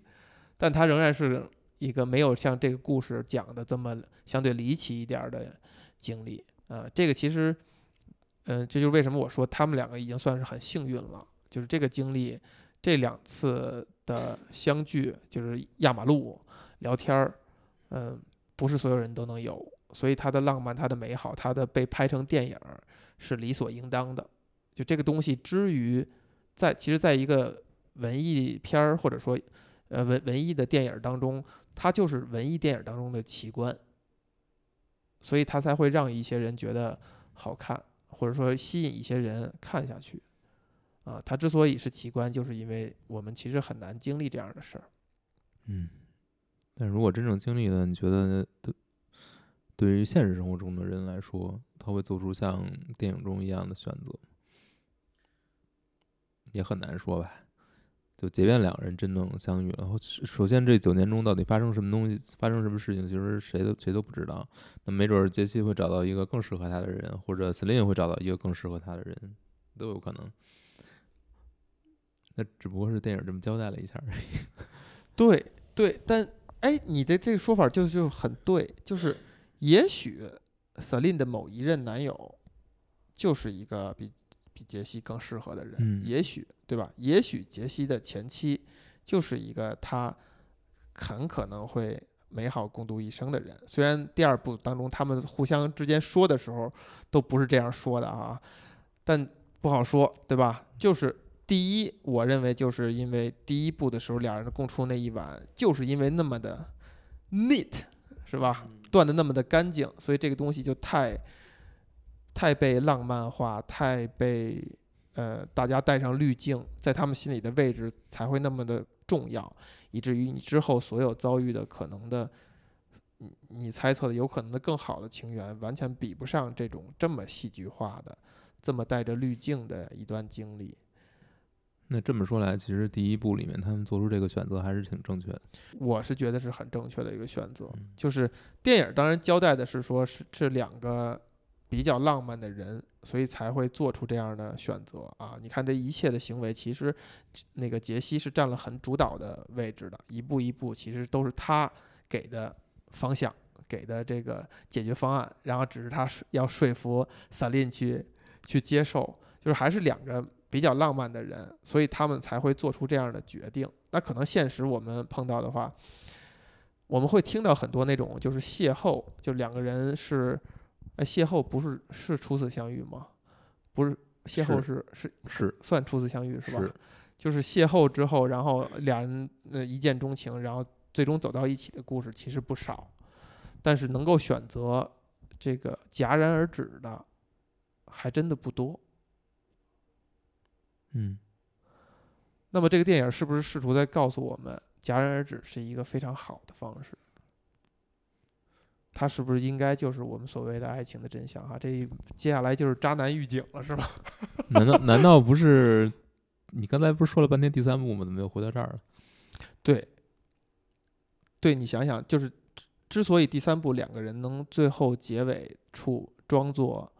但它仍然是一个没有像这个故事讲的这么相对离奇一点的经历。呃，这个其实。嗯，这就是为什么我说他们两个已经算是很幸运了。就是这个经历，这两次的相聚，就是压马路聊天儿，嗯，不是所有人都能有，所以它的浪漫、它的美好、它的被拍成电影是理所应当的。就这个东西，之于在其实在一个文艺片儿或者说呃文文艺的电影当中，它就是文艺电影当中的奇观，所以它才会让一些人觉得好看，或者说吸引一些人看下去。啊，它之所以是奇观，就是因为我们其实很难经历这样的事儿。嗯，但如果真正经历了，你觉得对对于现实生活中的人来说，他会做出像电影中一样的选择？也很难说吧。就即便两个人真正相遇了，然后首先这九年中到底发生什么东西，发生什么事情，其实谁都谁都不知道。那没准儿杰西会找到一个更适合他的人，或者 Celine 会找到一个更适合他的人，都有可能。那只不过是电影这么交代了一下而已。对对，但哎，你的这个说法就就很对，就是也许 Celine 的某一任男友就是一个比比杰西更适合的人，嗯也许对吧？也许杰西的前妻就是一个他很可能会美好共度一生的人。虽然第二部当中他们互相之间说的时候都不是这样说的啊，但不好说，对吧？就是第一，我认为就是因为第一部的时候两人共处那一晚，就是因为那么的 neat，是吧？断的那么的干净，所以这个东西就太太被浪漫化，太被呃大家带上滤镜，在他们心里的位置才会那么的重要，以至于你之后所有遭遇的可能的，你你猜测的有可能的更好的情缘，完全比不上这种这么戏剧化的、这么带着滤镜的一段经历。那这么说来，其实第一部里面他们做出这个选择还是挺正确的。我是觉得是很正确的一个选择。嗯就是电影当然交代的是说是这两个比较浪漫的人，所以才会做出这样的选择啊。你看这一切的行为，其实那个杰西是占了很主导的位置的，一步一步其实都是他给的方向，给的这个解决方案，然后只是他说要说服萨琳去去接受，就是还是两个。比较浪漫的人，所以他们才会做出这样的决定。那可能现实我们碰到的话，我们会听到很多那种就是邂逅，就两个人是，哎，邂逅不是是初次相遇吗？不是，邂逅是是是算初次相遇是吧？是就是邂逅之后，然后俩人呃一见钟情，然后最终走到一起的故事其实不少，但是能够选择这个戛然而止的，还真的不多。嗯，那么这个电影是不是试图在告诉我们，戛然而止是一个非常好的方式？它是不是应该就是我们所谓的爱情的真相？哈，这一接下来就是渣男预警了，是吧？难道难道不是？你刚才不是说了半天第三部吗？怎么又回到这儿了？对，对你想想，就是之之所以第三部两个人能最后结尾处装作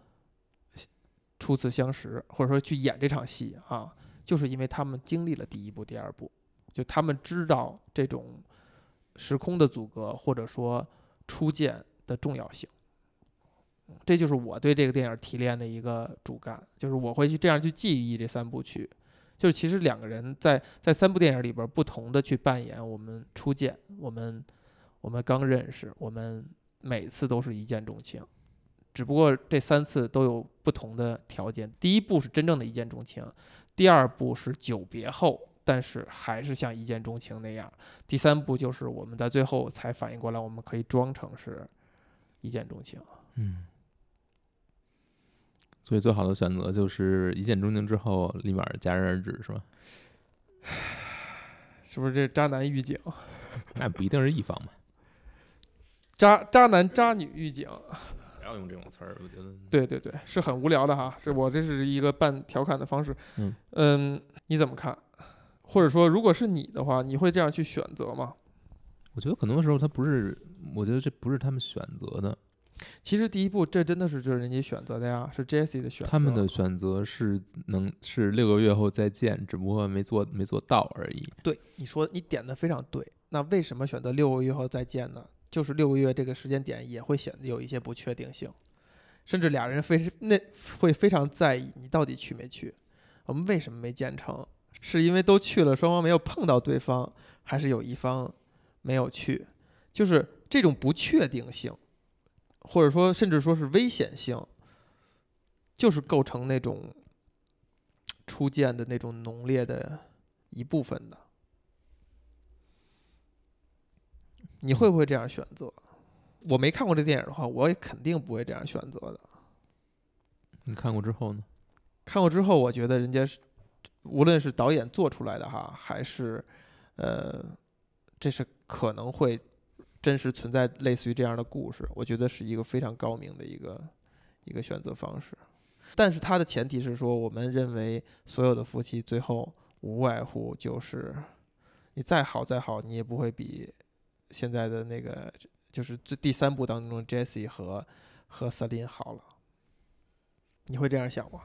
初次相识，或者说去演这场戏啊，就是因为他们经历了第一部、第二部，就他们知道这种时空的阻隔，或者说初见的重要性。这就是我对这个电影提炼的一个主干，就是我会去这样去记忆这三部曲。就是其实两个人在在三部电影里边不同的去扮演我们初见，我们我们刚认识，我们每次都是一见钟情，只不过这三次都有不同的条件。第一部是真正的一见钟情，第二部是久别后，但是还是像一见钟情那样。第三部就是我们在最后才反应过来，我们可以装成是一见钟情。嗯，所以最好的选择就是一见钟情之后立马戛然而止，是吧？是不是这渣男预警？那不一定是一方嘛，渣渣男渣女预警？不要用这种词儿，我觉得。对对对，是很无聊的哈。这我这是一个半调侃的方式。嗯嗯，你怎么看？或者说，如果是你的话，你会这样去选择吗？我觉得很多时候他不是，我觉得这不是他们选择的，其实第一步，这真的是就是人家选择的呀，是 Jesse 的选择。他们的选择是能是六个月后再见，只不过没做没做到而已。对你说，你点的非常对。那为什么选择六个月后再见呢？就是六个月这个时间点也会显得有一些不确定性，甚至俩人非那会非常在意你到底去没去，我们为什么没见成，是因为都去了，双方没有碰到对方，还是有一方没有去？就是这种不确定性，或者说甚至说是危险性，就是构成那种初见的那种浓烈的一部分的。你会不会这样选择？我没看过这电影的话，我也肯定不会这样选择的。你看过之后呢？看过之后，我觉得人家是，无论是导演做出来的哈，还是，呃，这是可能会真实存在类似于这样的故事，我觉得是一个非常高明的一个一个选择方式。但是它的前提是说，我们认为所有的夫妻最后无外乎就是，你再好再好，你也不会比现在的那个就是最第三部当中 Jesse 和和 Celine 好了。你会这样想吗？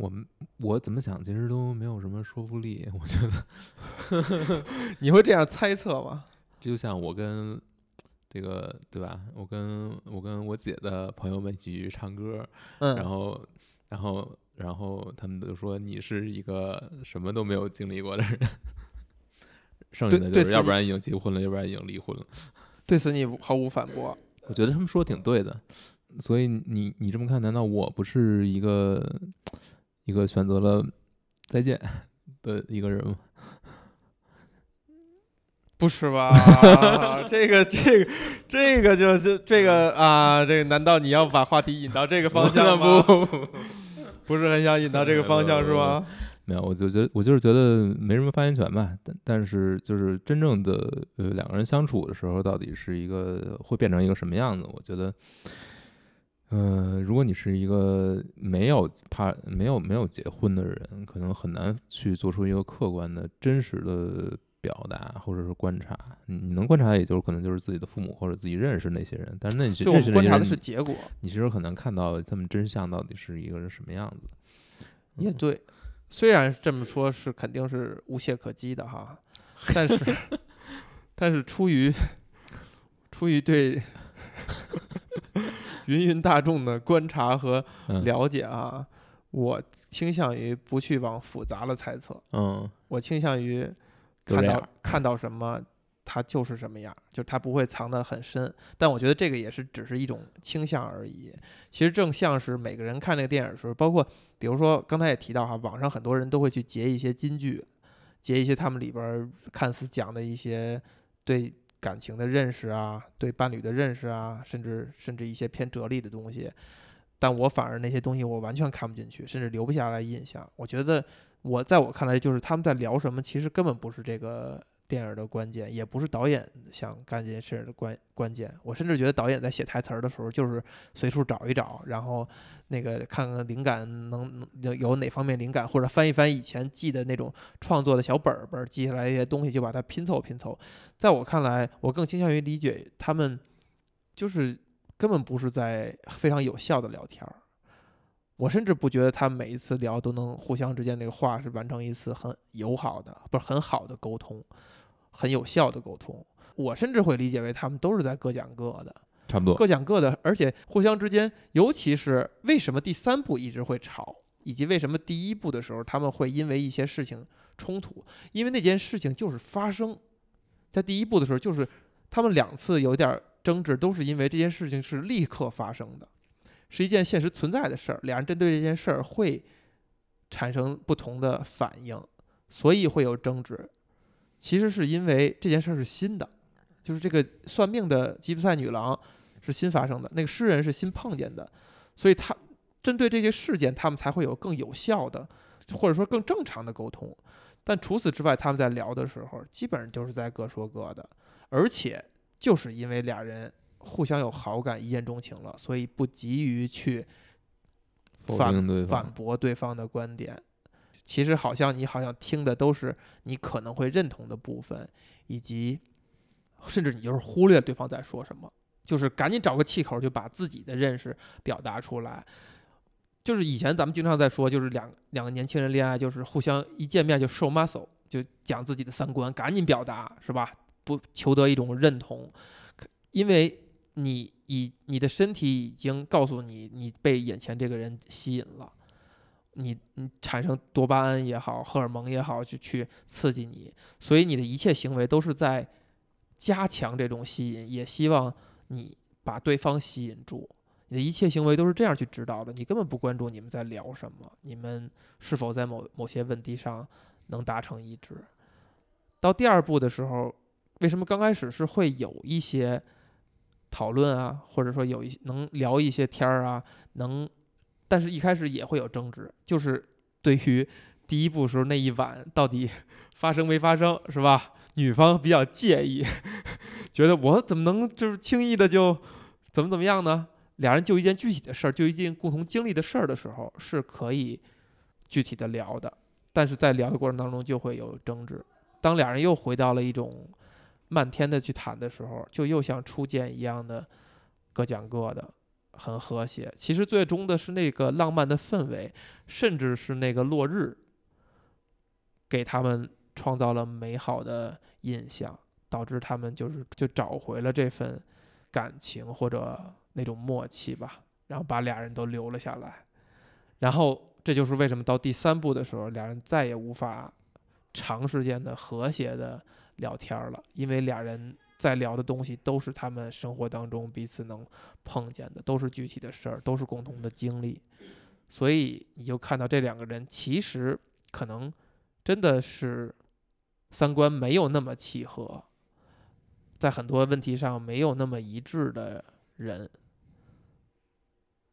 我们我怎么想，其实都没有什么说服力。我觉得 你会这样猜测吗？这就像我跟这个对吧？我跟我跟我姐的朋友们一起去唱歌，嗯，然后然后然后他们都说你是一个什么都没有经历过的人，剩下的就是要不然已经结婚了，要不然已经离婚了。对此你毫无反驳。我觉得他们说的挺对的，所以你你这么看，难道我不是一个一个选择了再见的一个人吗？不是吧？这个这个这个就是这个啊，这个难道你要把话题引到这个方向吗？不不不，不是很想引到这个方向是吗？没有，我就觉得我就是觉得没什么发言权吧。但但是就是真正的呃两个人相处的时候，到底是一个会变成一个什么样子？我觉得，呃，如果你是一个没有怕没有没有结婚的人，可能很难去做出一个客观的真实的表达或者是观察。你你能观察，也就是可能就是自己的父母或者自己认识那些人，但是那些就观察的是结果，你其实很难看到他们真相到底是一个是什么样子。也对。虽然这么说，是肯定是无懈可击的哈，但是 但是出于出于对芸芸大众的观察和嗯了解啊，我倾向于不去往复杂了猜测。嗯，我倾向于看到看到什么，它就是什么样，就是它不会藏得很深。但我觉得这个也是只是一种倾向而已。其实正像是每个人看这个电影的时候，包括比如说刚才也提到哈，网上很多人都会去截一些金句，截一些他们里边看似讲的一些对感情的认识啊，对伴侣的认识啊，甚至甚至一些偏哲理的东西。但我反而那些东西我完全看不进去，甚至留不下来印象。我觉得我在我看来，就是他们在聊什么，其实根本不是这个电影的关键，也不是导演想干这件事的关关键。我甚至觉得导演在写台词儿的时候，就是随处找一找，然后那个看看灵感能能有哪方面灵感，或者翻一翻以前记的那种创作的小本本儿，记下来一些东西，就把它拼凑拼凑。在我看来，我更倾向于理解他们就是根本不是在非常有效的聊天儿。我甚至不觉得他每一次聊都能互相之间那个话是完成一次很友好的，不是很好的沟通，很有效的沟通。我甚至会理解为他们都是在各讲各的，差不多。各讲各的，而且互相之间，尤其是为什么第三部一直会吵，以及为什么第一部的时候他们会因为一些事情冲突，因为那件事情就是发生在第一部的时候，就是他们两次有点争执，都是因为这件事情是立刻发生的，是一件现实存在的事儿，两人针对这件事儿会产生不同的反应，所以会有争执。其实是因为这件事儿是新的，就是这个算命的吉普赛女郎是新发生的，那个诗人是新碰见的，所以他针对这些事件，他们才会有更有效的，或者说更正常的沟通。但除此之外，他们在聊的时候，基本上就是在各说各的，而且就是因为俩人互相有好感、一见钟情了，所以不急于去否反反驳对方的观点。其实好像你好像听的都是你可能会认同的部分，以及甚至你就是忽略对方在说什么，就是赶紧找个气口就把自己的认识表达出来。就是以前咱们经常在说，就是两两个年轻人恋爱，就是互相一见面就 show muscle，就讲自己的三观，赶紧表达，是吧？不求得一种认同，因为你以你的身体已经告诉你，你被眼前这个人吸引了。你你产生多巴胺也好，荷尔蒙也好，就去刺激你，所以你的一切行为都是在加强这种吸引，也希望你把对方吸引住。你的一切行为都是这样去指导的，你根本不关注你们在聊什么，你们是否在某某些问题上能达成一致。到第二步的时候，为什么刚开始是会有一些讨论啊，或者说有一能聊一些天儿啊，能，但是一开始也会有争执，就是对于第一步时候那一晚到底 发生没发生，是吧？女方比较介意，觉得我怎么能就是轻易的就怎么怎么样呢？俩人就一件具体的事儿，就一件共同经历的事儿的时候，是可以具体的聊的，但是在聊的过程当中就会有争执。当俩人又回到了一种漫天的去谈的时候，就又像初见一样的各讲各的，很和谐。其实最终的是那个浪漫的氛围，甚至是那个落日，给他们创造了美好的印象，导致他们就是就找回了这份感情或者。那种默契吧，然后把俩人都留了下来，然后这就是为什么到第三部的时候，俩人再也无法长时间的和谐的聊天了，因为俩人在聊的东西都是他们生活当中彼此能碰见的，都是具体的事儿，都是共同的经历，所以你就看到这两个人其实可能真的是三观没有那么契合，在很多问题上没有那么一致的人。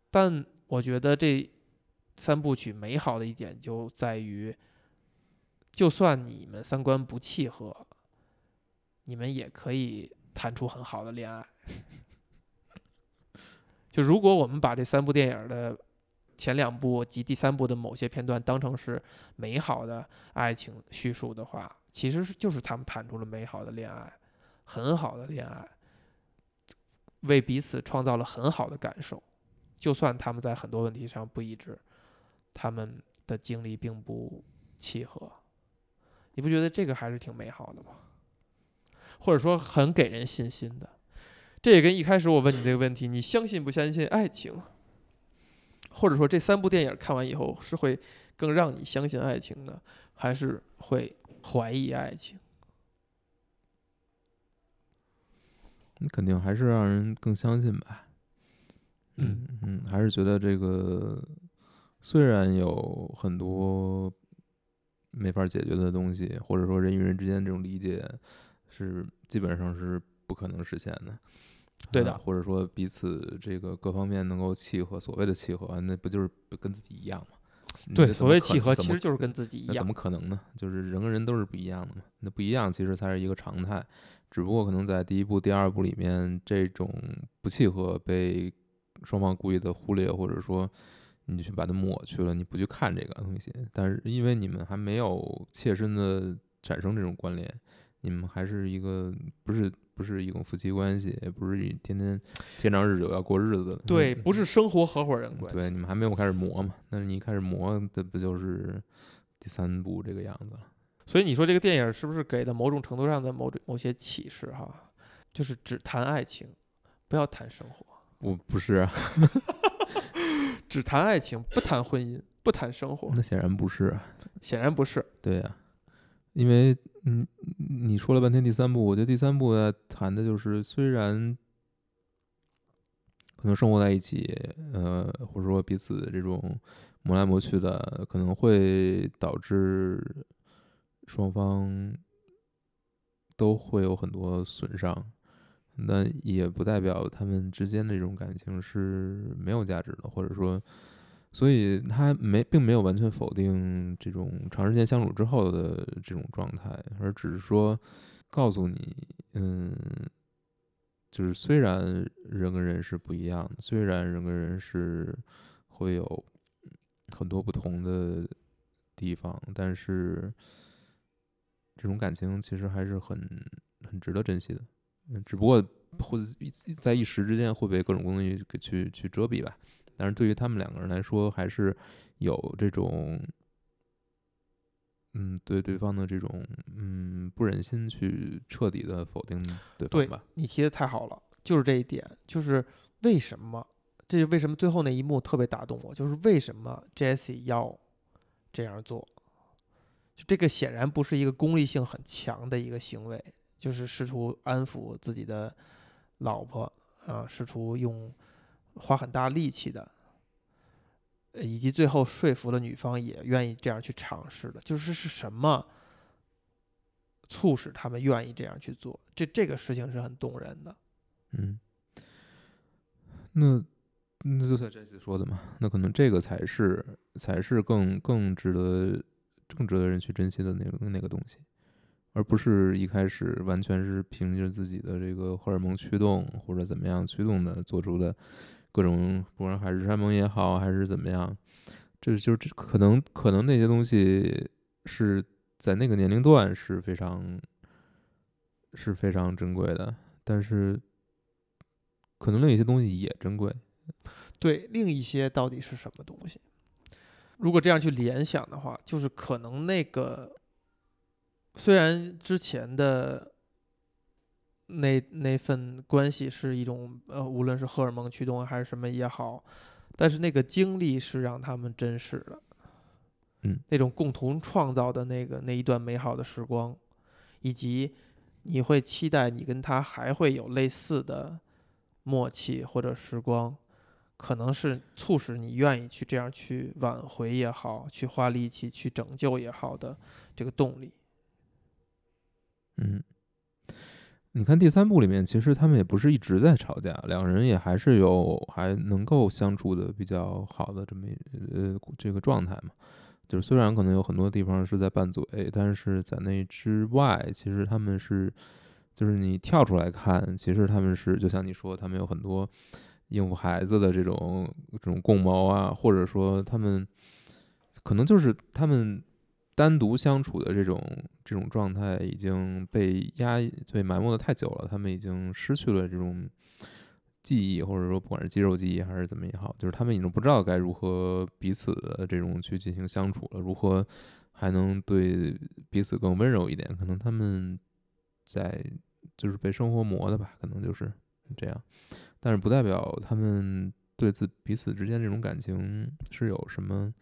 但我觉得这三部曲美好的一点就在于，就算你们三观不契合，你们也可以谈出很好的恋爱。就如果我们把这三部电影的前两部及第三部的某些片段当成是美好的爱情叙述的话，其实是就是他们谈出了美好的恋爱，很好的恋爱，为彼此创造了很好的感受。就算他们在很多问题上不一致，他们的经历并不契合，你不觉得这个还是挺美好的吗？或者说很给人信心的？这也跟一开始我问你这个问题，你相信不相信爱情？或者说这三部电影看完以后是会更让你相信爱情呢，还是会怀疑爱情？你肯定还是让人更相信吧。嗯嗯，还是觉得这个虽然有很多没法解决的东西，或者说人与人之间这种理解是基本上是不可能实现的，对的，或者说彼此这个各方面能够契合，所谓的契合，那不就是跟自己一样吗？对，所谓契合其实就是跟自己一样，怎么可能呢？就是人跟人都是不一样的嘛，那不一样其实才是一个常态，只不过可能在第一部、第二部里面这种不契合被。双方故意的忽略，或者说你去把它抹去了，你不去看这个东西。但是因为你们还没有切身的产生这种关联，你们还是一个不是不是一种夫妻关系，也不是天天天长日久要过日子的。对，不是生活合伙人关系。对，你们还没有开始磨嘛？那你一开始磨，这不就是第三步这个样子了？所以你说这个电影是不是给的某种程度上的某种某些启示？哈，就是只谈爱情，不要谈生活。不不是啊 只谈爱情，不谈婚姻，不谈生活。那显然不是，显然不是。对呀，因为嗯，你说了半天第三部，我觉得第三部谈的就是，虽然可能生活在一起，呃，或者说彼此这种磨来磨去的，可能会导致双方都会有很多损伤。那也不代表他们之间的这种感情是没有价值的，或者说，所以他没并没有完全否定这种长时间相处之后的这种状态，而只是说告诉你，嗯，就是虽然人跟人是不一样的，虽然人跟人是会有很多不同的地方，但是这种感情其实还是很很值得珍惜的。嗯，只不过会在一时之间会被各种东西给去去遮蔽吧。但是对于他们两个人来说，还是有这种，嗯，对对方的这种，嗯，不忍心去彻底的否定对方吧。你提的太好了，就是这一点，就是为什么，这是为什么最后那一幕特别打动我，就是为什么 Jesse 要这样做。就这个显然不是一个功利性很强的一个行为，就是试图安抚自己的老婆啊，试图用花很大力气的，呃以及最后说服了女方也愿意这样去尝试的，就是是什么促使他们愿意这样去做？这这个事情是很动人的。嗯，那那就像这次说的嘛，那可能这个才是才是更更值得更值得人去珍惜的那个那个东西，而不是一开始完全是凭着自己的这个荷尔蒙驱动或者怎么样驱动的做出的各种，不管海誓山盟也好，还是怎么样，这就是这可能可能那些东西是在那个年龄段是非常是非常珍贵的，但是可能另一些东西也珍贵。对，另一些到底是什么东西？如果这样去联想的话，就是可能那个虽然之前的那那份关系是一种呃，无论是荷尔蒙驱动还是什么也好，但是那个经历是让他们真实的，嗯，那种共同创造的那个那一段美好的时光，以及你会期待你跟他还会有类似的默契或者时光。可能是促使你愿意去这样去挽回也好，去花力气去拯救也好的这个动力。嗯，你看第三部里面，其实他们也不是一直在吵架，两人也还是有还能够相处的比较好的这么呃这个状态嘛。就是虽然可能有很多地方是在拌嘴，但是在那之外，其实他们是就是你跳出来看，其实他们是就像你说，他们有很多。应付孩子的这种这种共谋啊，或者说他们可能就是他们单独相处的这种这种状态已经被压被埋没的太久了，他们已经失去了这种记忆，或者说不管是肌肉记忆还是怎么也好，就是他们已经不知道该如何彼此的这种去进行相处了，如何还能对彼此更温柔一点？可能他们在就是被生活磨的吧，可能就是这样。但是不代表他们对自彼此之间这种感情是有什么，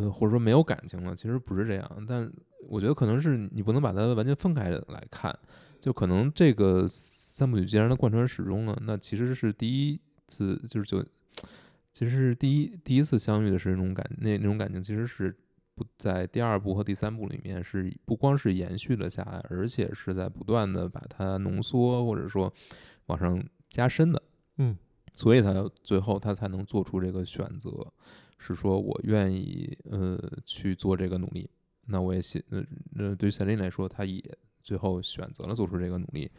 呃，或者说没有感情了。其实不是这样，但我觉得可能是你不能把它完全分开来看。就可能这个三部曲既然它贯穿始终了，那其实是第一次，就是就其实是第一第一次相遇的是那种感那那种感情，其实是。不在第二部和第三部里面是不光是延续了下来，而且是在不断的把它浓缩或者说往上加深的，嗯，所以他最后他才能做出这个选择，是说我愿意呃去做这个努力。那我也写呃那对于赛琳来说，他也最后选择了做出这个努力，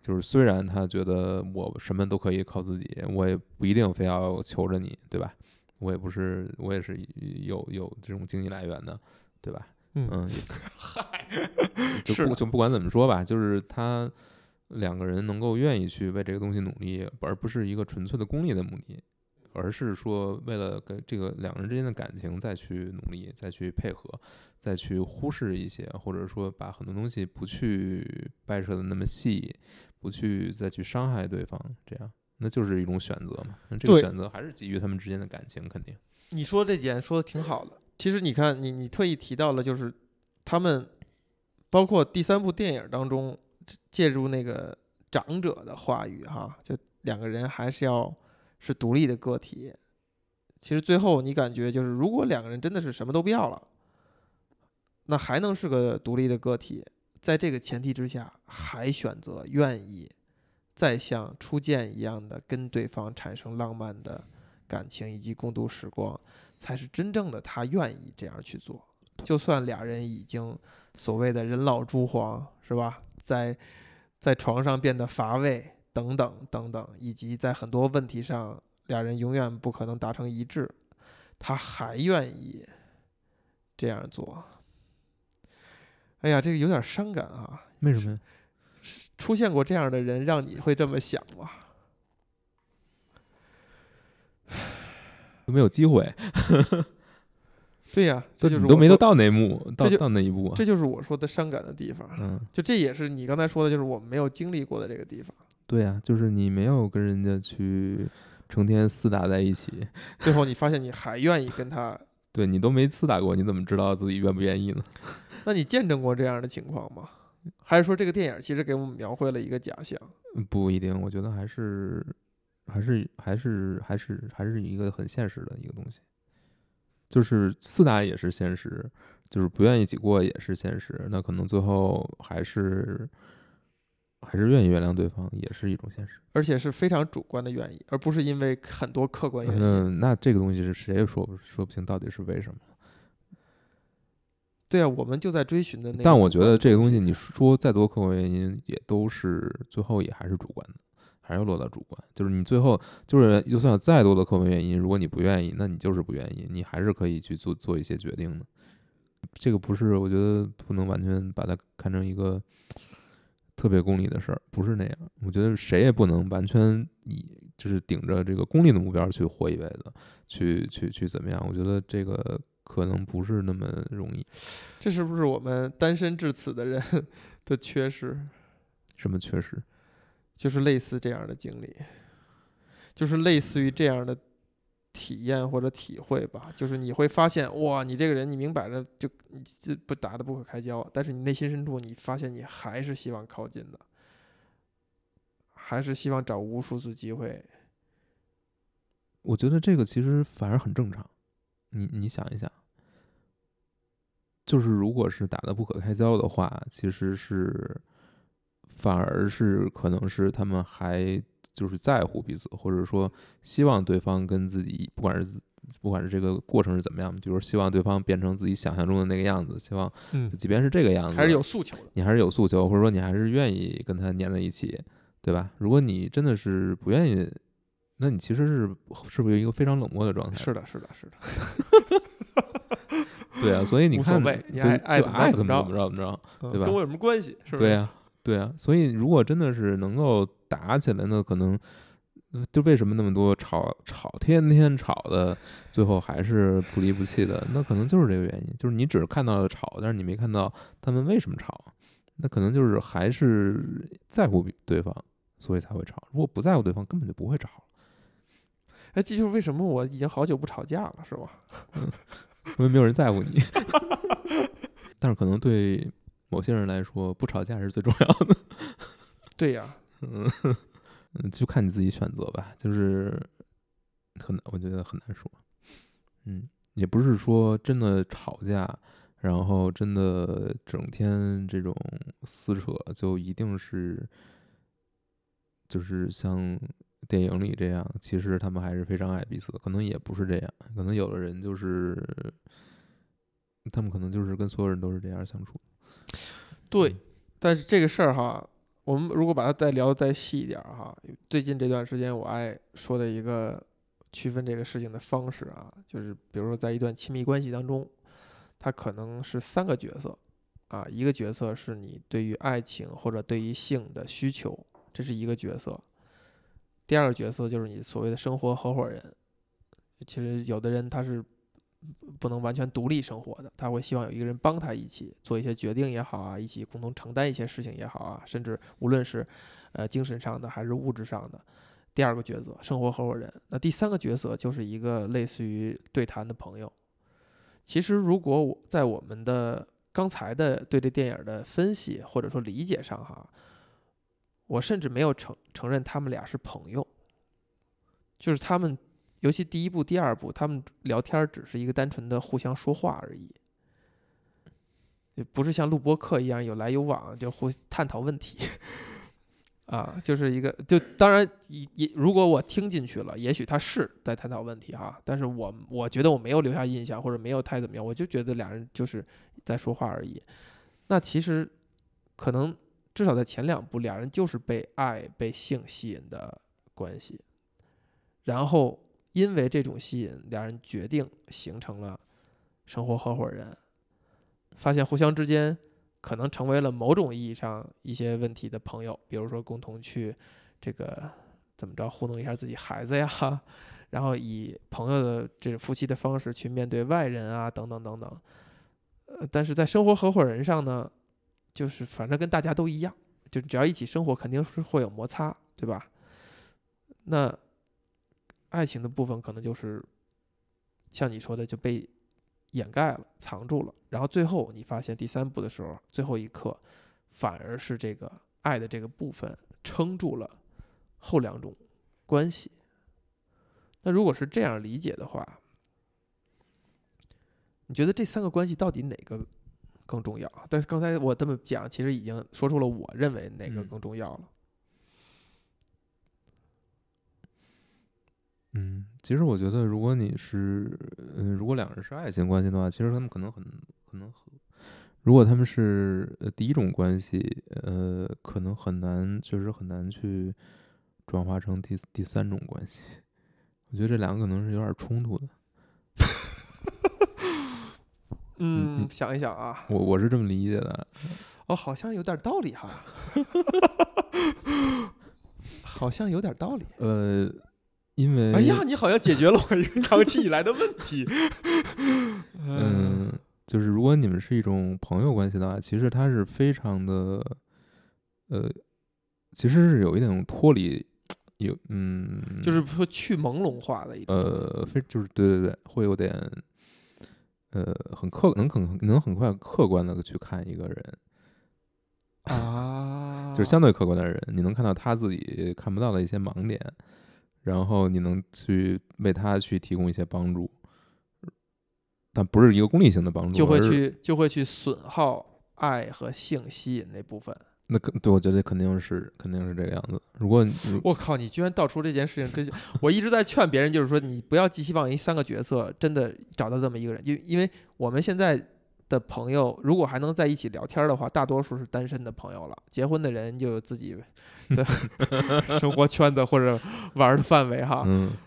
就是虽然他觉得我什么都可以靠自己，我也不一定非要求着你，对吧？我也不是，我也是有有这种经济来源的，对吧？嗯，嗨，就不就不管怎么说吧，就是他两个人能够愿意去为这个东西努力，而不是一个纯粹的功利的目的，而是说为了跟这个两个人之间的感情再去努力，再去配合，再去忽视一些，或者说把很多东西不去掰扯的那么细，不去再去伤害对方，这样。那就是一种选择嘛，那这个选择还是基于他们之间的感情，肯定。你说这点说的挺好的。其实你看，你你特意提到了，就是他们包括第三部电影当中借助那个长者的话语，哈，就两个人还是要是独立的个体。其实最后你感觉就是，如果两个人真的是什么都不要了，那还能是个独立的个体，在这个前提之下，还选择愿意。再像初见一样的跟对方产生浪漫的感情以及共度时光，才是真正的他愿意这样去做。就算俩人已经所谓的人老珠黄，是吧？在在床上变得乏味等等等等，以及在很多问题上俩人永远不可能达成一致，他还愿意这样做。哎呀，这个有点伤感啊！为什么？出现过这样的人，让你会这么想吗？都没有机会。对呀，这就是都没都到那幕，到到那一步，这就是我说的伤感的地方。嗯，就这也是你刚才说的，就是我们没有经历过的这个地方。对呀，就是你没有跟人家去成天厮打在一起，最后你发现你还愿意跟他，对你都没厮打过，你怎么知道自己愿不愿意呢？那你见证过这样的情况吗？还是说这个电影其实给我们描绘了一个假象？不一定，我觉得还是还是还是还是还是一个很现实的一个东西，就是厮打也是现实，就是不愿意一起过也是现实，那可能最后还是还是愿意原谅对方，也是一种现实。而且是非常主观的愿意，而不是因为很多客观原因。嗯，那这个东西是谁也说不说不清到底是为什么。对啊，我们就在追寻的那。但我觉得这个东西，你说再多客观原因，也都是最后也还是主观的，还是落到主观。就是你最后就是，就算有再多的客观原因，如果你不愿意，那你就是不愿意，你还是可以去做做一些决定的。这个不是，我觉得不能完全把它看成一个特别功利的事儿，不是那样。我觉得谁也不能完全以就是顶着这个功利的目标去活一辈子，去去去怎么样？我觉得这个可能不是那么容易。这是不是我们单身至此的人 的缺失？什么缺失？就是类似这样的经历，就是类似于这样的体验或者体会吧。就是你会发现，哇，你这个人，你明摆着就就不打的不可开交，但是你内心深处，你发现你还是希望靠近的，还是希望找无数次机会。我觉得这个其实反而很正常。你你想一想，就是如果是打的不可开交的话，其实是反而是可能是他们还就是在乎彼此，或者说希望对方跟自己，不管是自不管是这个过程是怎么样，就是希望对方变成自己想象中的那个样子，希望嗯，即便是这个样子，还是有诉求的。你还是有诉求，或者说你还是愿意跟他粘在一起，对吧？如果你真的是不愿意，那你其实是是不是一个非常冷漠的状态？是的，是的，是的。对啊，所以你看，你对爱爱怎么着怎么着怎么着，对吧嗯跟我有什么关系？对呀、对啊、所以如果真的是能够打起来那，可能呃就为什么那么多吵吵，天天吵的，最后还是不离不弃的？那可能就是这个原因，就是你只看到了吵，但是你没看到他们为什么吵，那可能就是还是在乎对方，所以才会吵。如果不在乎对方，根本就不会吵。哎，这就是为什么我已经好久不吵架了，是吧？因为没有人在乎你。但是可能对某些人来说，不吵架是最重要的。对呀、嗯，嗯就看你自己选择吧，就是很难，我觉得很难说。嗯，也不是说真的吵架，然后真的整天这种撕扯，就一定是就是像电影里这样，其实他们还是非常爱彼此的，可能也不是这样，可能有的人就是。他们可能就是跟所有人都是这样相处。对，但是这个事儿哈，我们如果把它再聊得再细一点哈，最近这段时间我爱说的一个区分这个事情的方式啊，就是比如说在一段亲密关系当中，它可能是三个角色啊，一个角色是你对于爱情或者对于性的需求，这是一个角色；第二个角色就是你所谓的生活合伙人。其实有的人他是不能完全独立生活的，他会希望有一个人帮他一起做一些决定也好啊，一起共同承担一些事情也好啊，甚至无论是呃精神上的还是物质上的。第二个角色，生活合伙人。那第三个角色就是一个类似于对谈的朋友。其实，如果我在我们的刚才的对这电影的分析或者说理解上哈，我甚至没有承承认他们俩是朋友，就是他们尤其第一部、第二部，他们聊天只是一个单纯的互相说话而已，也不是像录播课一样有来有往，就互探讨问题。啊，就是一个，就当然也也，如果我听进去了，也许他是在探讨问题哈，但是我我觉得我没有留下印象，或者没有太怎么样，我就觉得俩人就是在说话而已。那其实可能至少在前两部，俩人就是被爱、被性吸引的关系，然后因为这种吸引，俩人决定形成了生活合伙人，发现互相之间可能成为了某种意义上一些问题的朋友，比如说共同去这个怎么着糊弄一下自己孩子呀，然后以朋友的这种夫妻的方式去面对外人啊，等等等等。呃，但是在生活合伙人上呢，就是反正跟大家都一样，就只要一起生活，肯定是会有摩擦，对吧？那爱情的部分可能就是像你说的就被掩盖了、藏住了，然后最后你发现第三步的时候，最后一刻反而是这个爱的这个部分撑住了后两种关系。那如果是这样理解的话，你觉得这三个关系到底哪个更重要？但是刚才我这么讲，其实已经说出了我认为哪个嗯更重要了。嗯，其实我觉得，如果你是，嗯，如果两个人是爱情关系的话，其实他们可能很可能很，如果他们是呃第一种关系，呃，可能很难，确实很难去转化成第第三种关系。我觉得这两个可能是有点冲突的。嗯嗯想一想啊，我我是这么理解的。哦，好像有点道理哈，好像有点道理。呃，因为哎呀，你好像解决了我一个长期以来的问题。嗯，就是如果你们是一种朋友关系的话，其实它是非常的，呃，其实是有一点脱离，有嗯，就是说去朦胧化的一种。呃，非就是对对对，会有点，呃，很客能很能很快客观的去看一个人，啊，就是相对客观的人，你能看到他自己看不到的一些盲点，然后你能去为他去提供一些帮助，但不是一个功利性的帮助，就会去就会去损耗爱和性吸引那部分。那肯对，我觉得肯定是肯定是这个样子。如果你我靠，你居然道出这件事情真相！我一直在劝别人，就是说你不要寄希望于三个角色真的找到这么一个人，因因为我们现在的朋友，如果还能在一起聊天的话，大多数是单身的朋友了。结婚的人就有自己的 生活圈子或者玩的范围哈。嗯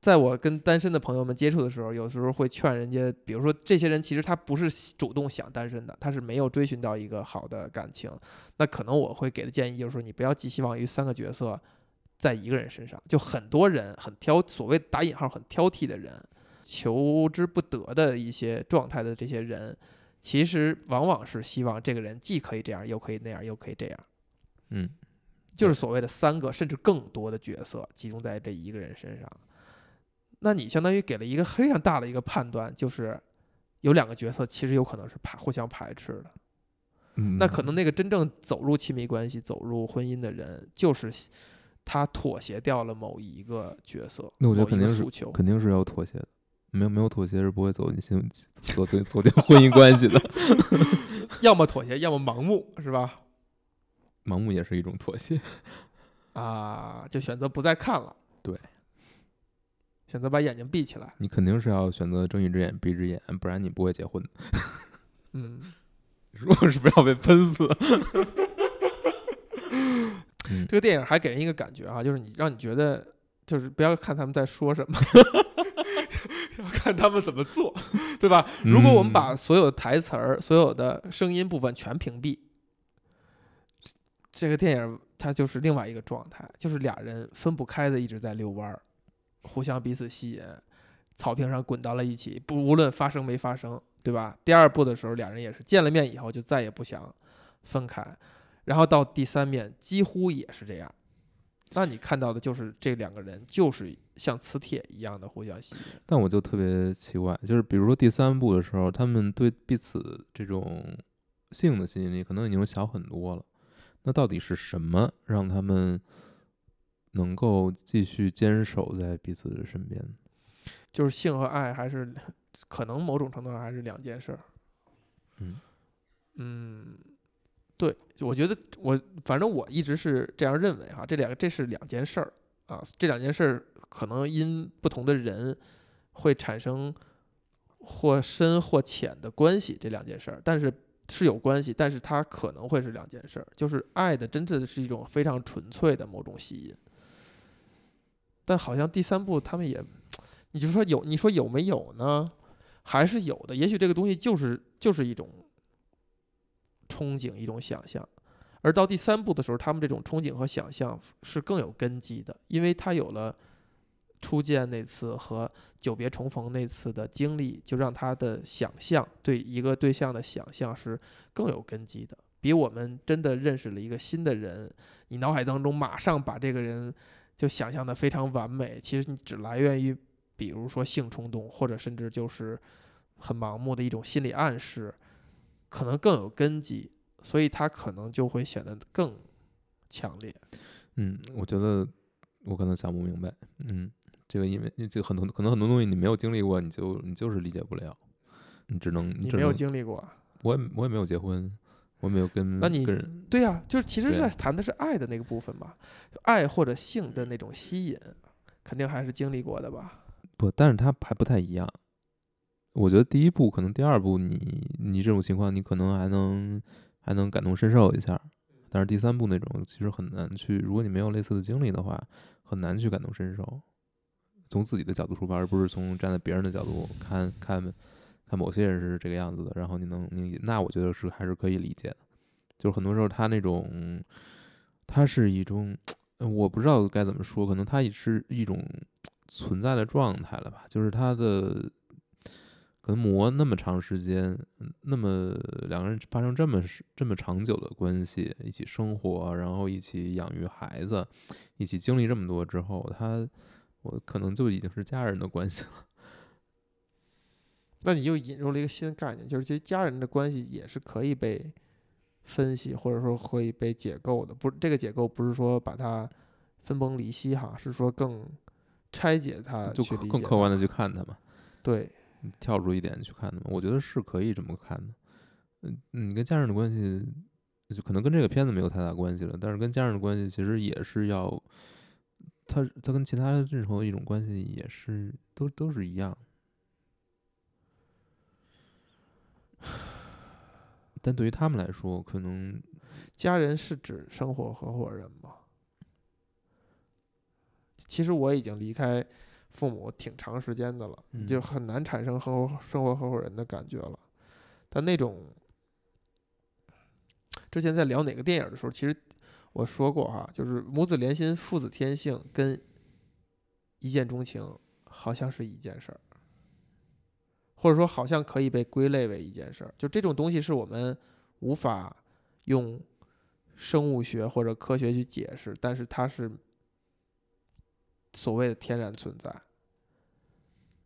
在我跟单身的朋友们接触的时候，有时候会劝人家，比如说这些人其实他不是主动想单身的，他是没有追寻到一个好的感情，那可能我会给的建议就是说，你不要寄希望于三个角色在一个人身上。就很多人很挑，所谓打引号很挑剔的人，求之不得的一些状态的这些人，其实往往是希望这个人既可以这样，又可以那样，又可以这样。嗯，就是所谓的三个甚至更多的角色集中在这一个人身上。那你相当于给了一个非常大的一个判断，就是有两个角色其实有可能是排互相排斥的。嗯那可能那个真正走入亲密关系、走入婚姻的人，就是他妥协掉了某一个角色，那我觉得肯定是。肯定是要妥协的，没有没有妥协是不会走进新 走进走进婚姻关系的。要么妥协，要么盲目，是吧？盲目也是一种妥协。啊，就选择不再看了。对，选择把眼睛闭起来。你肯定是要选择睁一只眼闭一只眼，不然你不会结婚的。嗯，如果是不要被喷死。嗯这个电影还给人一个感觉啊，就是你让你觉得，就是不要看他们在说什么，要看他们怎么做，对吧？如果我们把嗯所有的台词儿、所有的声音部分全屏蔽，这个电影它就是另外一个状态，就是俩人分不开的一直在遛弯儿，互相彼此吸引，草坪上滚到了一起，不无论发生没发生，对吧？第二部的时候，俩人也是见了面以后就再也不想分开，然后到第三面几乎也是这样。那你看到的就是这两个人就是像磁铁一样的互相吸引。但我就特别奇怪，就是比如说第三部的时候，他们对彼此这种性的吸引力可能已经小很多了。那到底是什么让他们能够继续坚守在彼此的身边？就是性和爱还是可能某种程度上还是两件事儿。嗯嗯，对，我觉得我反正我一直是这样认为哈，这两个这是两件事儿啊，这两件事可能因不同的人会产生或深或浅的关系，这两件事儿，但是是有关系，但是它可能会是两件事儿，就是爱的真的是一种非常纯粹的某种吸引，但好像第三部他们也，你就说有，你说有没有呢？还是有的，也许这个东西就是就是一种憧憬，一种想象。而到第三部的时候，他们这种憧憬和想象是更有根基的，因为他有了初见那次和久别重逢那次的经历，就让他的想象对一个对象的想象是更有根基的。比我们真的认识了一个新的人，你脑海当中马上把这个人就想象的非常完美，其实你只来源于，比如说性冲动，或者甚至就是很盲目的一种心理暗示，可能更有根基，所以它可能就会显得更强烈。嗯，我觉得我可能想不明白。嗯，这个因为这个很多可能很多东西你没有经历过，你就你就是理解不了，你只能你没有经历过，我也我也没有结婚，我没有跟那你对呀、就是其实是在谈的是爱的那个部分吧，爱或者性的那种吸引，肯定还是经历过的吧？不，但是它还不太一样。我觉得第一步可能第二步你你这种情况你可能还能还能感同身受一下，但是第三部那种其实很难去，如果你没有类似的经历的话，很难去感同身受。从自己的角度出发，而不是从站在别人的角度看看看某些人是这个样子的，然后你能你那我觉得是还是可以理解的。就是很多时候他那种，他是一种，我不知道该怎么说，可能他也是一种存在的状态了吧，就是他的可能磨那么长时间，嗯那么两个人发生这么这么长久的关系，一起生活，然后一起养育孩子，一起经历这么多之后，他我可能就已经是家人的关系了。那你又引入了一个新的概念，就是其实家人的关系也是可以被分析，或者说可以被解构的。不，这个解构不是说把它分崩离析哈，是说更拆解它，就更客观的去看它嘛，对，跳出一点去看的嘛，我觉得是可以这么看的。嗯，你跟家人的关系，就可能跟这个片子没有太大关系了，但是跟家人的关系其实也是要，他他跟其他任何一种关系也是都都是一样。但对于他们来说，可能家人是指生活合伙人吗？其实我已经离开父母挺长时间的了，嗯就很难产生合伙生活合伙人的感觉了。但那种之前在聊哪个电影的时候，其实我说过哈，就是母子连心、父子天性跟一见钟情好像是一件事儿，或者说好像可以被归类为一件事儿。就这种东西是我们无法用生物学或者科学去解释，但是它是所谓的天然存在。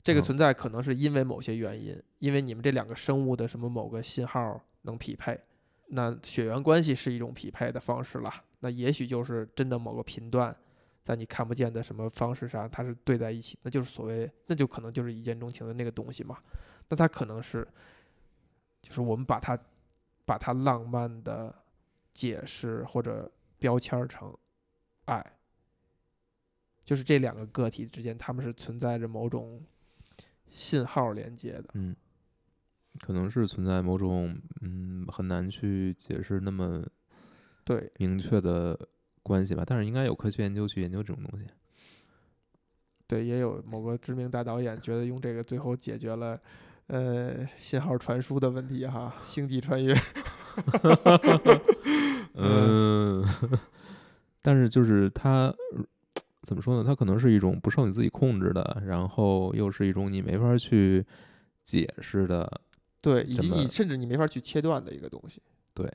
这个嗯存在可能是因为某些原因，因为你们这两个生物的什么某个信号能匹配，那血缘关系是一种匹配的方式了。那也许就是真的某个频段，在你看不见的什么方式上，它是对在一起，那就是所谓，那就可能就是一见钟情的那个东西嘛。那它可能是，就是我们把它把它浪漫的解释或者标签成爱，就是这两个个体之间，他们是存在着某种信号连接的。嗯，可能是存在某种嗯很难去解释那么对，明确的关系吧，但是应该有科学研究去研究这种东西。对，也有某个知名大导演觉得用这个最后解决了，呃，信号传输的问题哈，星际穿越。嗯，但是就是它怎么说呢？它可能是一种不受你自己控制的，然后又是一种你没法去解释的。对，以及你甚至你没法去切断的一个东西。对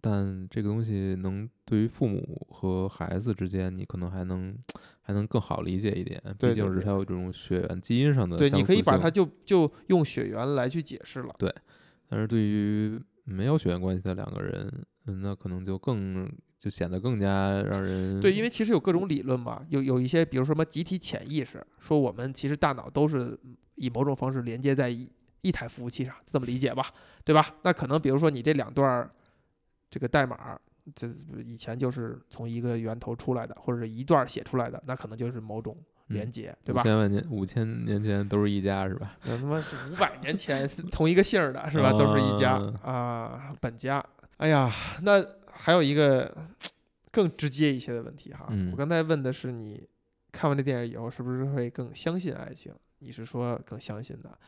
但这个东西能对于父母和孩子之间，你可能还能还能更好理解一点，毕竟是对它有这种血缘基因上的对，你可以把它就就用血缘来去解释了。对但是对于没有血缘关系的两个人，嗯，那可能就更就显得更加让人对，因为其实有各种理论嘛，有有一些，比如说什么集体潜意识，说我们其实大脑都是以某种方式连接在一一台服务器上，这么理解吧，对吧？那可能比如说你这两段儿这个代码，这以前就是从一个源头出来的，或者是一段儿写出来的，那可能就是某种连嗯接，对吧？五千万年五千年前都是一家是吧？那他妈是五百年前是同一个姓儿的，是吧？都是一家啊啊，本家。哎呀，那还有一个 更直接一些的问题哈。嗯我刚才问的是你看完这电影以后是不是会更相信爱情？你是说更相信的，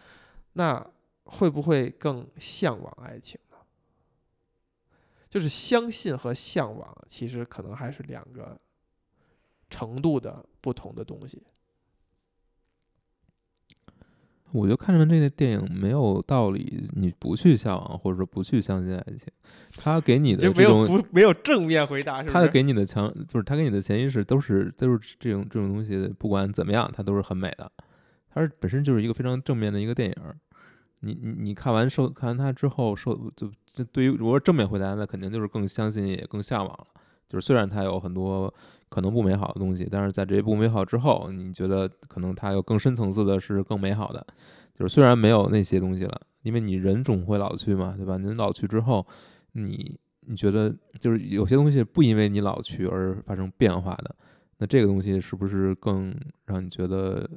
那会不会更向往爱情呢？就是相信和向往，其实可能还是两个程度的不同的东西。我觉得看完这个电影没有道理，你不去向往或者说不去相信爱情，他给你的就没有这种，不没有正面回答，是？他给你的强就是他给你的潜意识都是都是这种这种东西，不管怎么样，它都是很美的，它是本身就是一个非常正面的一个电影儿。你你你看完受看完它之后受就就对于如果是正面回答，那肯定就是更相信也更向往了。就是虽然它有很多可能不美好的东西，但是在这些不美好之后，你觉得可能它有更深层次的是更美好的。就是虽然没有那些东西了，因为你人总会老去嘛，对吧？你老去之后，你你觉得就是有些东西不因为你老去而发生变化的，那这个东西是不是更让你觉得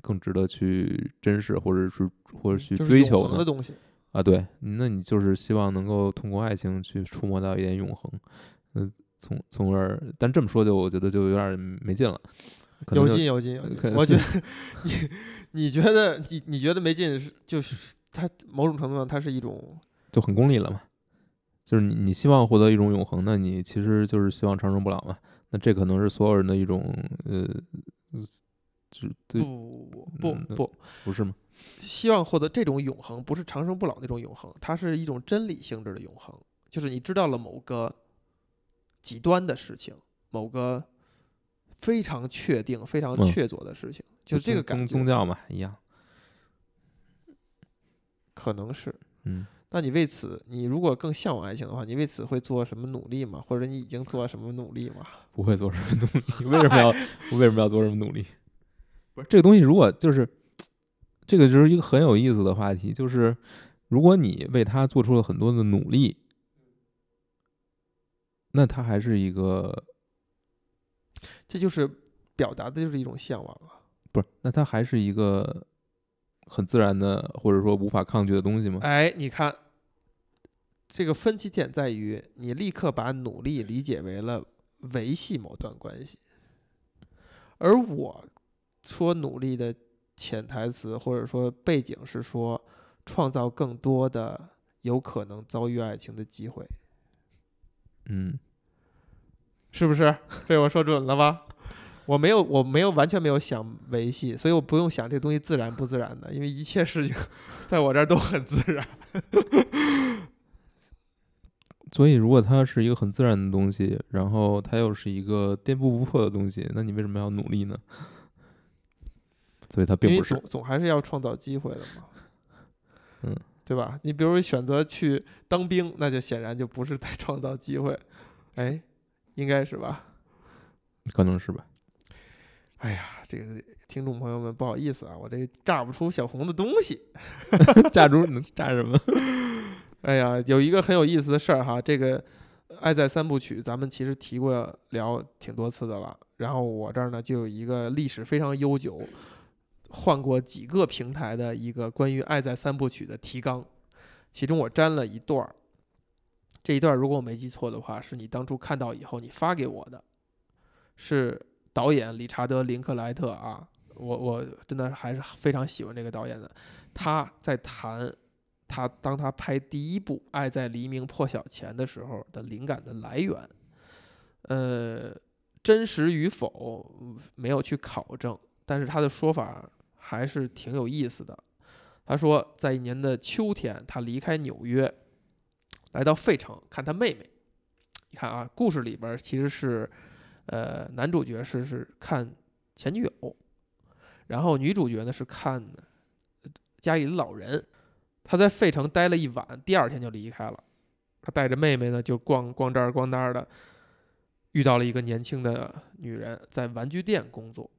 更值得去珍视，或者是或者去追求呢？恒的东西。啊，对，那你就是希望能够通过爱情去触摸到一点永恒，嗯、从从而，但这么说就我觉得就有点没劲了，有劲有劲有劲，我觉得你你觉得你你觉得没劲是就是它某种程度上它是一种就很功利了嘛。就是你你希望获得一种永恒，那你其实就是希望长生不老嘛。那这可能是所有人的一种呃，就对，不不嗯那不不是吗？希望获得这种永恒，不是长生不老那种永恒，它是一种真理性质的永恒，就是你知道了某个极端的事情，某个非常确定、非常嗯确凿的事情，就这个宗感觉宗教嘛一样，可能是。嗯，那你为此，你如果更向往爱情的话，你为此会做什么努力吗？或者你已经做什么努力吗？不会做什么努力，为什么要我为什么要做什么努力？不是这个东西，如果就是这个就是一个很有意思的话题，就是如果你为他做出了很多的努力，那他还是一个这就是表达的就是一种向往啊。不是？那他还是一个很自然的，或者说无法抗拒的东西吗？哎，你看，这个分歧点在于，你立刻把努力理解为了维系某段关系，而我说努力的潜台词或者说背景是说，创造更多的有可能遭遇爱情的机会，嗯，是不是？被我说准了吧？我没有，我没有完全没有想维系，所以我不用想这东西自然不自然的，因为一切事情在我这儿都很自然。所以如果它是一个很自然的东西，然后它又是一个颠扑不破的东西，那你为什么要努力呢？所以它并不是总，总还是要创造机会的嘛，嗯，对吧？你比如选择去当兵，那就显然就不是在创造机会，哎，应该是吧？可能是吧。哎呀，这个听众朋友们不好意思啊，我这炸不出小红的东西。炸猪能炸什么？哎呀，有一个很有意思的事儿哈，这个《爱在三部曲》咱们其实提过聊挺多次的了。然后我这儿呢就有一个历史非常悠久，换过几个平台的一个关于《爱在三部曲》的提纲，其中我粘了一段儿。这一段如果我没记错的话，是你当初看到以后你发给我的，是导演理查德·林克莱特啊，我我真的还是非常喜欢这个导演的，他在谈他当他拍第一部《爱在黎明破晓前》的时候的灵感的来源，呃，真实与否没有去考证，但是他的说法还是挺有意思的。他说，在一年的秋天，他离开纽约，来到费城看他妹妹。你看啊，故事里边其实是，呃，男主角是是看前女友，然后女主角呢是看家里的老人。他在费城待了一晚，第二天就离开了。他带着妹妹呢，就逛逛这儿逛那儿的，遇到了一个年轻的女人，在玩具店工作。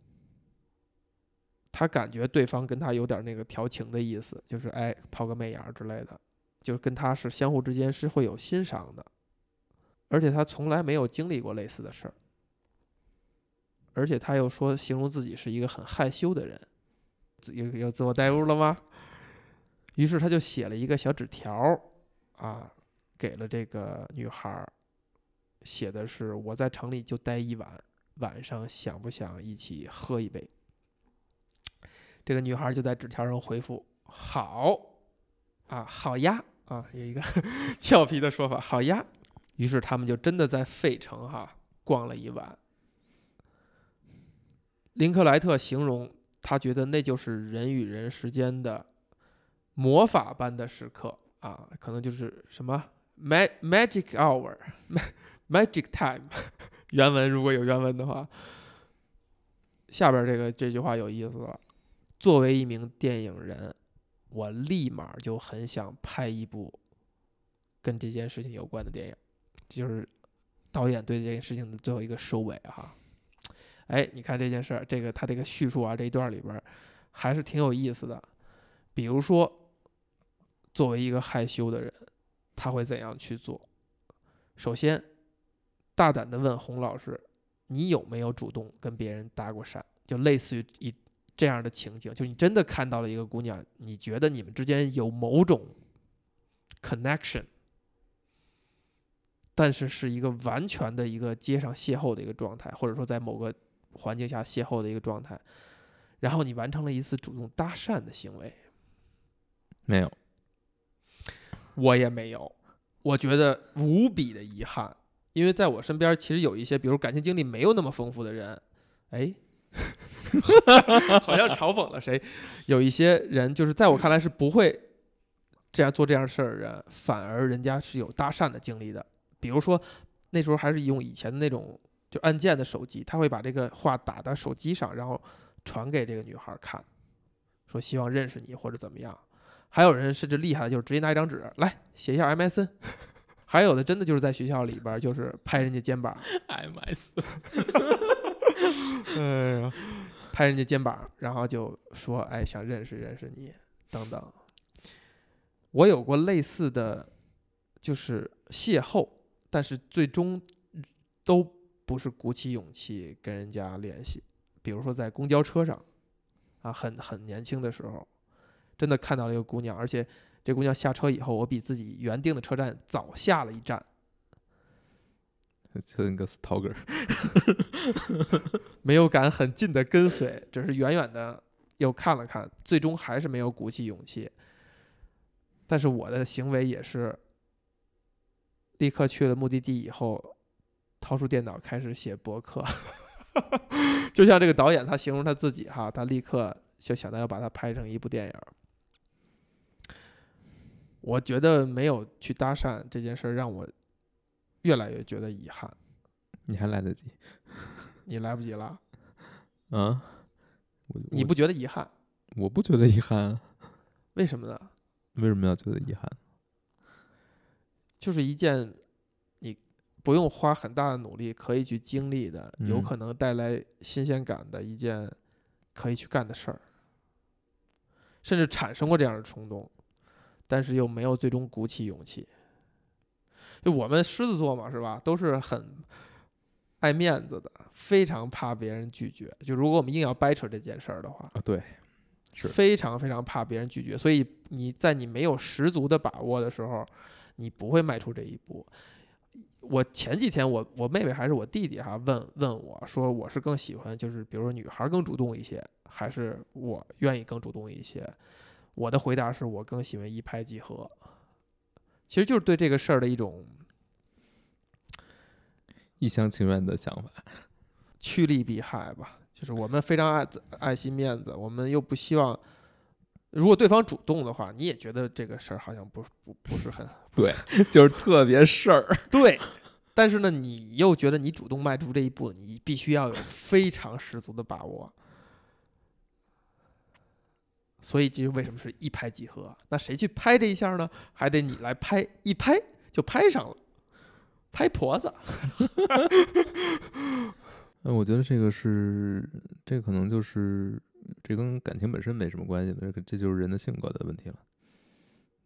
他感觉对方跟他有点那个调情的意思，就是哎抛个媚眼儿之类的，就是跟他是相互之间是会有欣赏的，而且他从来没有经历过类似的事儿，而且他又说形容自己是一个很害羞的人，自有有自我代入了吗？于是他就写了一个小纸条儿，啊，给了这个女孩儿，写的是我在城里就待一晚，晚上想不想一起喝一杯？这个女孩就在纸条上回复好，啊，好呀，啊，有一个 俏皮的说法，好呀。于是他们就真的在费城哈逛了一晚。林克莱特形容他觉得那就是人与人之间的魔法般的时刻啊，可能就是什么 mag magic hour magic time，原文如果有原文的话，下边这个这句话有意思了。作为一名电影人，我立马就很想拍一部跟这件事情有关的电影，就是导演对这件事情的最后一个收尾哈。哎，你看这件事儿，这个他这个叙述啊，这一段里边还是挺有意思的。比如说，作为一个害羞的人，他会怎样去做？首先，大胆的问洪老师：“你有没有主动跟别人搭过讪？”就类似于一这样的情景，就你真的看到了一个姑娘，你觉得你们之间有某种 connection，但是是一个完全的一个街上邂逅的一个状态，或者说在某个环境下邂逅的一个状态，然后你完成了一次主动搭讪的行为，没有，我也没有，我觉得无比的遗憾，因为在我身边其实有一些，比如感情经历没有那么丰富的人，哎，好像嘲讽了谁？有一些人就是在我看来是不会这样做这样事儿的人，反而人家是有搭讪的经历的，比如说那时候还是用以前的那种就按键的手机，他会把这个话打到手机上，然后传给这个女孩儿看，说希望认识你或者怎么样。还有人甚至厉害的就是直接拿一张纸来写一下 MSN，还有的真的就是在学校里边就是拍人家肩膀，MS，哎呀，拍人家肩膀，然后就说哎想认识认识你等等。我有过类似的，就是邂逅，但是最终都不是鼓起勇气跟人家联系。比如说在公交车上，啊，很很年轻的时候，真的看到了一个姑娘，而且这姑娘下车以后，我比自己原定的车站早下了一站，像个 stalker，没有敢很近的跟随，只是远远的又看了看，最终还是没有鼓起勇气。但是我的行为也是，立刻去了目的地以后，掏出电脑开始写博客，就像这个导演他形容他自己哈，他立刻就想到要把它拍成一部电影。我觉得没有去搭讪这件事让我越来越觉得遗憾。你还来得及 你来不及了，啊？你不觉得遗憾？我不觉得遗憾啊，为什么呢？为什么要觉得遗憾？就是一件你不用花很大的努力可以去经历的，有嗯可能带来新鲜感的一件可以去干的事儿，甚至产生过这样的冲动，但是又没有最终鼓起勇气。就我们狮子座嘛，是吧？都是很爱面子的，非常怕别人拒绝。就如果我们硬要掰扯这件事儿的话，啊，对，是非常非常怕别人拒绝，所以你在你没有十足的把握的时候，你不会迈出这一步。我前几天我我妹妹还是我弟弟哈问问我说我是更喜欢就是比如说女孩更主动一些，还是我愿意更主动一些？我的回答是我更喜欢一拍即合，其实就是对这个事儿的一种一厢情愿的想法。趋利避害吧，就是我们非常爱爱惜面子，我们又不希望，如果对方主动的话，你也觉得这个事儿好像不不 不是很对就是特别事儿。对，但是呢，你又觉得你主动迈出这一步，你必须要有非常十足的把握，所以这就为什么是一拍即合。那谁去拍这一下呢？还得你来拍，一拍就拍上了，拍婆子。呃，我觉得这个是，这可能就是这跟感情本身没什么关系的，这个这就是人的性格的问题了。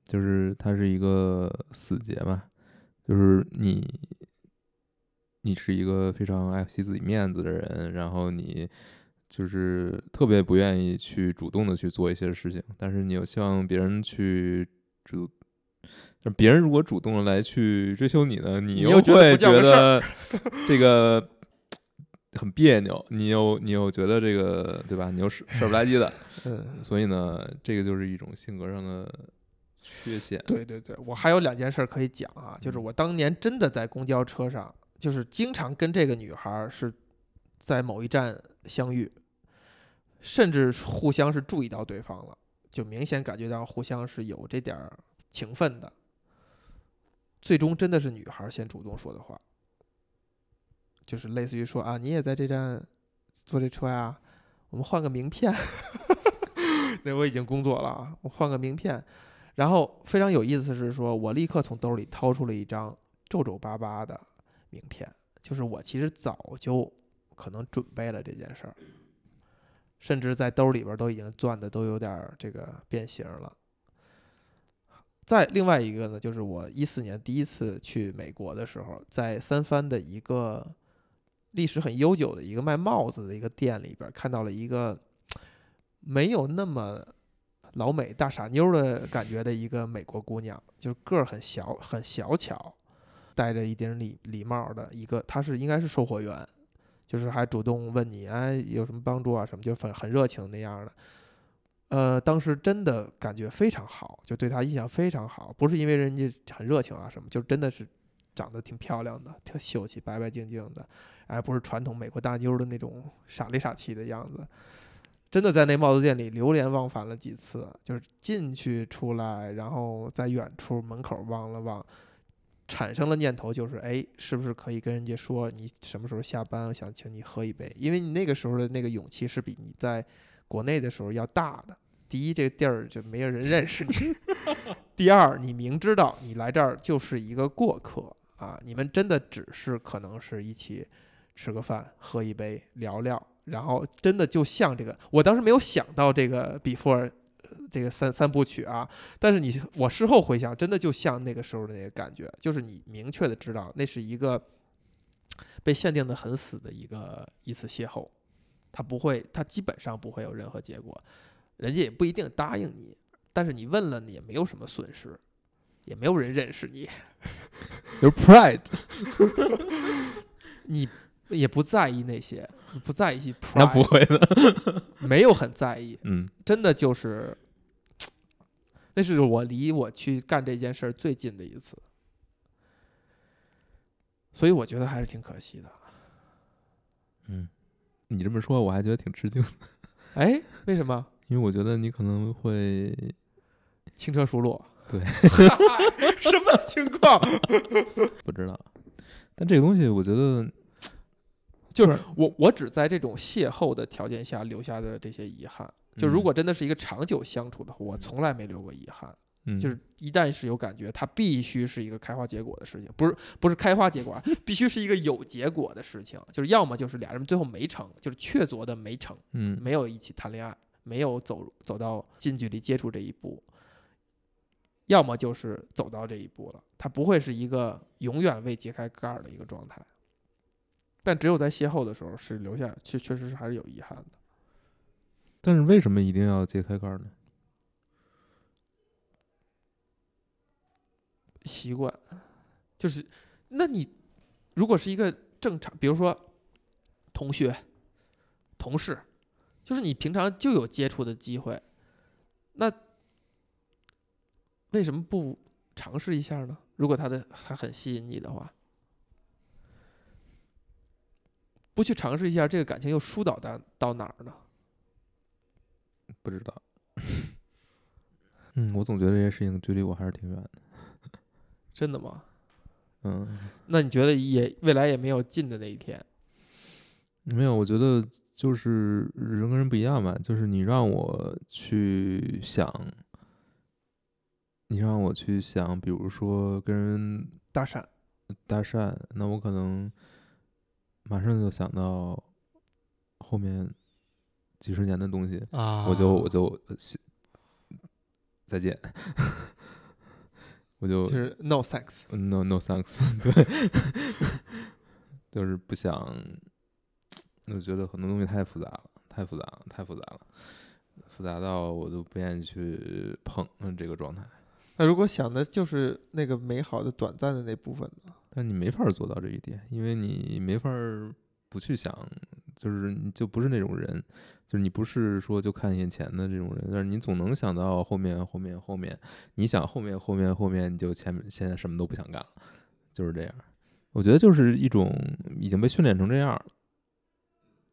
就是它是一个死结嘛，就是你，你是一个非常爱惜自己面子的人，然后你就是特别不愿意去主动的去做一些事情，但是你又希望别人去主，但别人如果主动的来去追求你呢，你又会觉得这个很别扭，你又你又觉得这个对吧？你又事事儿不拉几的，嗯，所以呢，这个就是一种性格上的缺陷。对对对，我还有两件事儿可以讲啊，就是嗯我当年真的在公交车上，就是经常跟这个女孩儿是在某一站相遇，甚至互相是注意到对方了，就明显感觉到互相是有这点儿情分的。最终真的是女孩先主动说的话，就是类似于说啊，你也在这站坐这车呀，我们换个名片。那我已经工作了啊，我换个名片。然后非常有意思是说，我立刻从兜里掏出了一张皱皱巴巴的名片，就是我其实早就可能准备了这件事儿，甚至在兜里边都已经攥的都有点这个变形了。再另外一个呢，就是我一四年第一次去美国的时候，在三藩的一个历史很悠久的一个卖帽子的一个店里边，看到了一个没有那么老美大傻妞的感觉的一个美国姑娘，就是个儿很小很小巧，戴着一顶礼礼帽的一个，她是应该是售货员，就是还主动问你哎有什么帮助啊什么，就很很热情那样的。呃，当时真的感觉非常好，就对她印象非常好，不是因为人家很热情啊什么，就真的是长得挺漂亮的，挺秀气，白白净净的，而不是传统美国大妞的那种傻里傻气的样子。真的在那帽子店里流连忘返了几次，就是进去出来，然后在远处门口望了望，产生了念头，就是哎，是不是可以跟人家说你什么时候下班，我想请你喝一杯，因为你那个时候的那个勇气是比你在。国内的时候要大的，第一，这个地儿就没有人认识你；第二，你明知道你来这儿就是一个过客啊，你们真的只是可能是一起吃个饭、喝一杯、聊聊，然后真的就像这个，我当时没有想到这个 before 这个三三部曲啊，但是你我事后回想，真的就像那个时候的那个感觉，就是你明确的知道那是一个被限定的很死的一个一次邂逅。他不会，他基本上不会有任何结果，人家也不一定答应你，但是你问了，你也没有什么损失，也没有人认识你，有 pride，你也不在意那些，不在意 pride，那不会的，没有很在意，嗯，真的就是，那是我离我去干这件事儿最近的一次，所以我觉得还是挺可惜的，嗯。你这么说，我还觉得挺吃惊。哎，为什么？因为我觉得你可能会轻车熟路。对，什么情况？不知道。但这个东西，我觉得就是我，我只在这种邂逅的条件下留下的这些遗憾。就如果真的是一个长久相处的话，我从来没留过遗憾。就是一旦是有感觉，它必须是一个开花结果的事情，不是不是开花结果，必须是一个有结果的事情。就是要么就是俩人最后没成，就是确凿的没成，嗯，没有一起谈恋爱，没有走走到近距离接触这一步；要么就是走到这一步了，它不会是一个永远未揭开盖儿的一个状态。但只有在邂逅的时候是留下，确确实是还是有遗憾的。但是为什么一定要揭开盖儿呢？习惯，就是，那你如果是一个正常，比如说同学、同事，就是你平常就有接触的机会，那为什么不尝试一下呢？如果他的还很吸引你的话，不去尝试一下，这个感情又疏导到到哪儿呢？不知道。嗯，我总觉得这些事情距离我还是挺远的。真的吗？嗯，那你觉得也未来也没有近的那一天？没有，我觉得就是人跟人不一样吧。就是你让我去想，你让我去想，比如说跟人搭讪，搭讪，那我可能马上就想到后面几十年的东西啊，我就我就再见。我就是 no thanks，no no thanks，对，就是不想，我觉得很多东西太复杂了，太复杂了，太复杂了，复杂到我都不愿意去碰这个状态。那如果想的就是那个美好的、短暂的那部分呢？但你没法做到这一点，因为你没法不去想，就是你就不是那种人。就是你不是说就看眼前的这种人，但是你总能想到后面后面后面，你想后面后面后面，你就前面现在什么都不想干了，就是这样。我觉得就是一种已经被训练成这样了，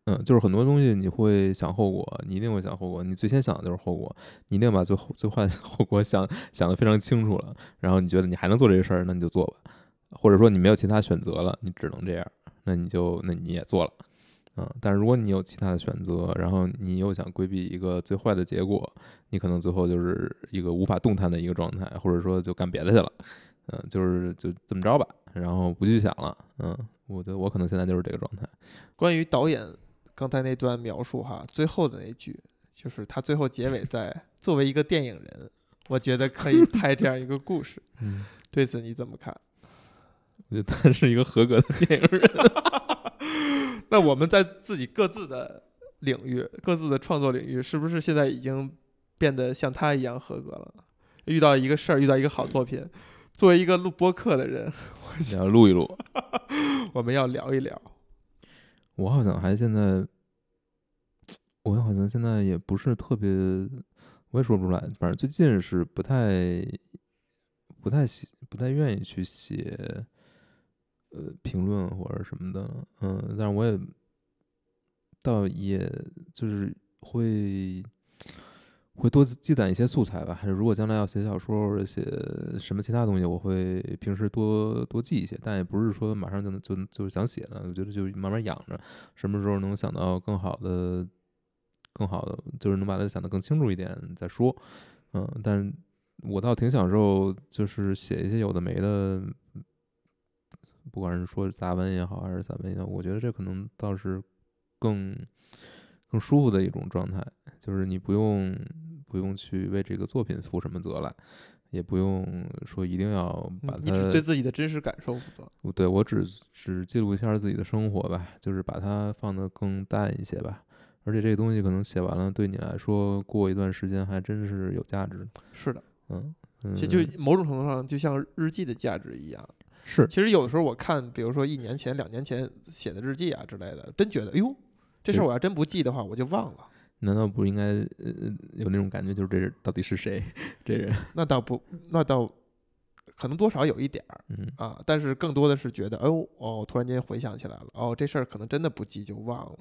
嗯，就是很多东西你会想后果，你一定会想后果，你最先想的就是后果，你一定把最后最坏的 后果想想得非常清楚了，然后你觉得你还能做这个事儿，那你就做吧，或者说你没有其他选择了，你只能这样，那你就那你也做了，嗯，但是如果你有其他的选择，然后你又想规避一个最坏的结果，你可能最后就是一个无法动弹的一个状态，或者说就干别的去了，嗯，就是就这么着吧，然后不去想了，嗯，我觉得我可能现在就是这个状态。关于导演刚才那段描述哈，最后的那句就是他最后结尾在作为一个电影人，我觉得可以拍这样一个故事。嗯，对此你怎么看？我觉得他是一个合格的电影人。那我们在自己各自的领域、各自的创作领域，是不是现在已经变得像他一样合格了？遇到一个事儿，遇到一个好作品，作为一个录播客的人，你要录一录，我们要聊一聊。我好像还现在，我好像现在也不是特别，我也说不出来。反正最近是不太、不太写、不太愿意去写，呃，评论或者什么的。嗯，但是我也倒也就是会会多积攒一些素材吧。还是如果将来要写小说或者写什么其他东西，我会平时多多记一些，但也不是说马上就能就就是想写了。我觉得就慢慢养着，什么时候能想到更好的、更好的，就是能把它想得更清楚一点再说。嗯，但我倒挺享受，就是写一些有的没的，不管是说杂文也好，还是散文也好，我觉得这可能倒是更更舒服的一种状态，就是你不用不用去为这个作品负什么责来，也不用说一定要把嗯你只对自己的真实感受负责。对我只只记录一下自己的生活吧，就是把它放得更淡一些吧。而且这个东西可能写完了，对你来说过一段时间还真是有价值。是的，嗯嗯，其实就某种程度上，就像日记的价值一样。是其实有的时候我看，比如说一年前、两年前写的日记啊之类的，真觉得，哎呦，这事儿我要真不记的话，我就忘了。难道不应该呃有那种感觉，就是这人到底是谁？这人，那倒不，那倒可能多少有一点儿嗯啊，但是更多的是觉得，哎呦，哦，突然间回想起来了，哦，这事儿可能真的不记就忘了，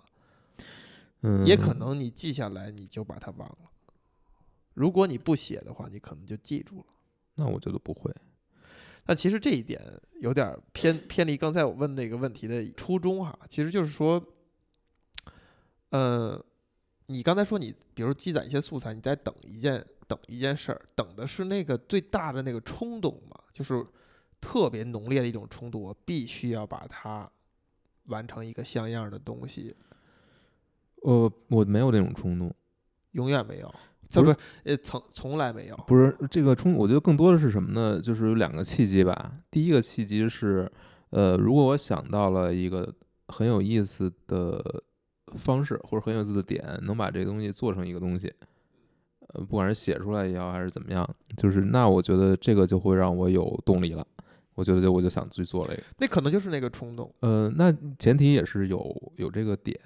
嗯，也可能你记下来你就把它忘了。如果你不写的话，你可能就记住了。那我觉得不会。但其实这一点有点儿偏偏离刚才我问那个问题的初衷哈，其实就是说，呃，你刚才说你比如积攒一些素材，你在等一件等一件事儿，等的是那个最大的那个冲动嘛，就是特别浓烈的一种冲动，我必须要把它完成一个像样的东西，呃我没有这种冲动，永远没有，不是呃从从来没有，不是这个冲，我觉得更多的是什么呢？就是有两个契机吧。第一个契机是，呃，如果我想到了一个很有意思的方式，或者很有意思的点，能把这个东西做成一个东西，呃，不管是写出来也好，还是怎么样，就是那我觉得这个就会让我有动力了。我觉得就我就想去做这个。那可能就是那个冲动。呃，那前提也是有有这个点，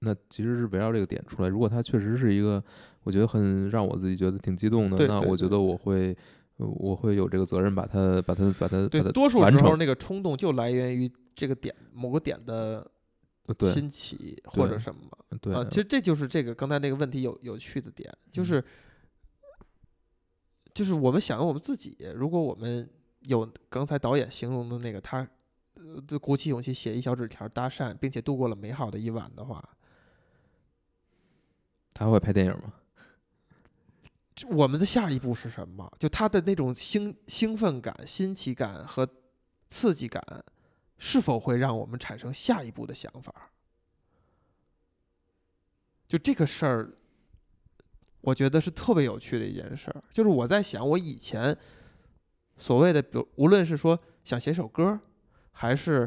那其实是围绕这个点出来。如果它确实是一个，我觉得很让我自己觉得挺激动的，对对对那我觉得我会呃我会有这个责任把它把它把它对把，它多数完成。时候那个冲动就来源于这个点某个点的新奇或者对什么对，啊。其实这就是这个刚才那个问题有有趣的点，就嗯是就是我们想我们自己，如果我们有刚才导演形容的那个他。呃，就鼓起勇气写一小纸条搭讪，并且度过了美好的一晚的话，他会拍电影吗？我们的下一步是什么？就他的那种兴兴奋感、新奇感和刺激感，是否会让我们产生下一步的想法？就这个事儿，我觉得是特别有趣的一件事儿。就是我在想，我以前所谓的，比如无论是说想写首歌，还是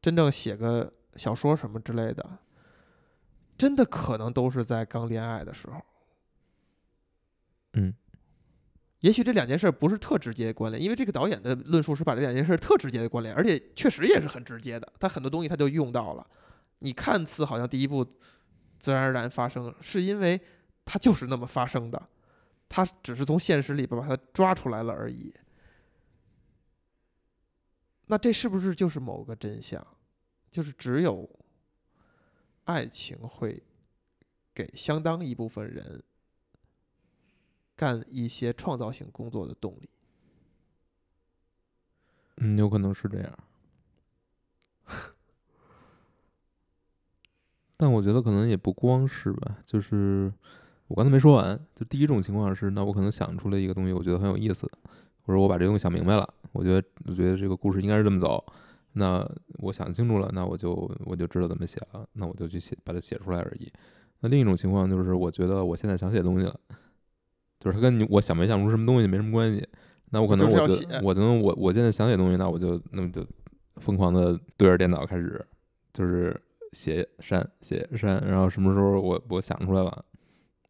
真正写个小说什么之类的，真的可能都是在刚恋爱的时候。嗯，也许这两件事不是特直接的关联，因为这个导演的论述是把这两件事特直接的关联，而且确实也是很直接的。他很多东西他就用到了。你看似好像第一步自然而然发生，是因为它就是那么发生的，他只是从现实里边把它抓出来了而已。那这是不是就是某个真相？就是只有爱情会给相当一部分人干一些创造性工作的动力。嗯，有可能是这样。但我觉得可能也不光是吧，就是我刚才没说完，就第一种情况是，那我可能想出来一个东西，我觉得很有意思，或者我把这东西想明白了，我觉得我觉得这个故事应该是这么走，那我想清楚了，那我就我就知道怎么写了，那我就去写，把它写出来而已。那另一种情况就是，我觉得我现在想写东西了，就是它跟你我想没想出什么东西没什么关系，那我可能我觉得我能我我现在想写东西，那我就那么就疯狂的对着电脑开始，就是。写删写删，然后什么时候我我想出来了，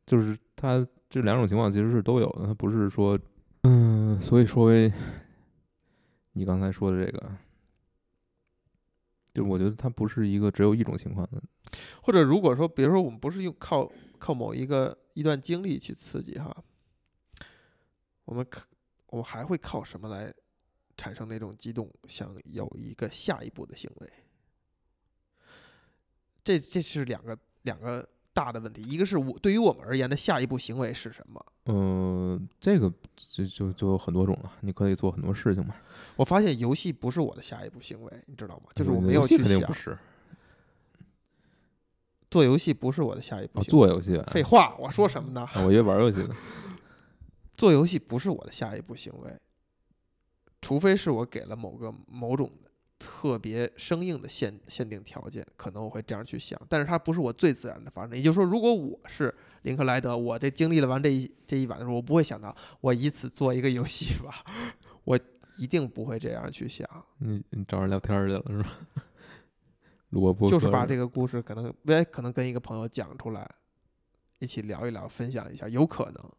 就是它这两种情况其实是都有的，它不是说，嗯，所以说为你刚才说的这个，我觉得它不是一个只有一种情况的，或者如果说，比如说我们不是用靠靠某一个一段经历去刺激哈，我们可我们还会靠什么来产生那种激动，想有一个下一步的行为？这这是两个两个大的问题，一个是我对于我们而言的下一步行为是什么？嗯，这个就就就有很多种了，你可以做很多事情嘛。我发现游戏不是我的下一步行为，你知道吗？就是我没有去想。做游戏不是我的下一步。做游戏？废话，我说什么呢？我以为玩游戏呢。做游戏不是我的下一步行为，除非是我给了某个某种的。特别生硬的限限定条件，可能我会这样去想，但是它不是我最自然的发生。也就是说，如果我是林克莱德，我这经历了完这一这一晚的时候，我不会想到我以此做一个游戏吧？我一定不会这样去想。你你找人聊天去了是吧？果不就是把这个故事可能哎可能跟一个朋友讲出来，一起聊一聊，分享一下，有可能。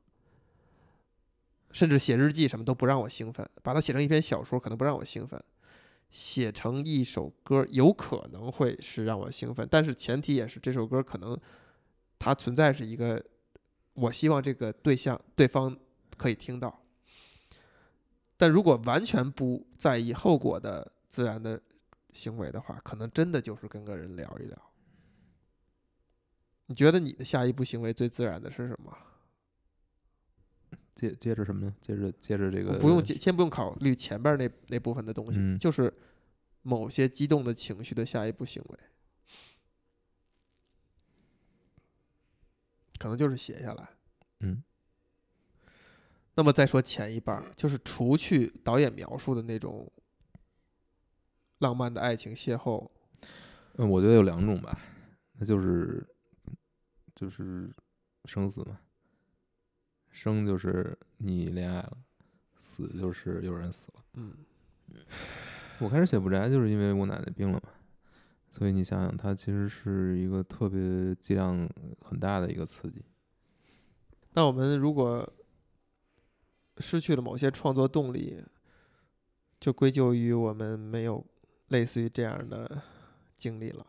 甚至写日记什么都不让我兴奋，把它写成一篇小说可能不让我兴奋。写成一首歌有可能会是让我兴奋，但是前提也是这首歌可能它存在是一个，我希望这个对象对方可以听到。但如果完全不在意后果的自然的行为的话，可能真的就是跟个人聊一聊。你觉得你的下一步行为最自然的是什么？接接着什么呢？接着接着这个不用先不用考虑前边那那部分的东西，就是某些激动的情绪的下一步行为，可能就是写下来。嗯。那么再说前一半，就是除去导演描述的那种浪漫的爱情邂逅，嗯，我觉得有两种吧，那就是就是生死嘛。生就是你恋爱了，死就是有人死了。嗯，我开始写不宅就是因为我奶奶病了嘛，所以你想想，它其实是一个特别剂量很大的一个刺激。那我们如果失去了某些创作动力，就归咎于我们没有类似于这样的经历了。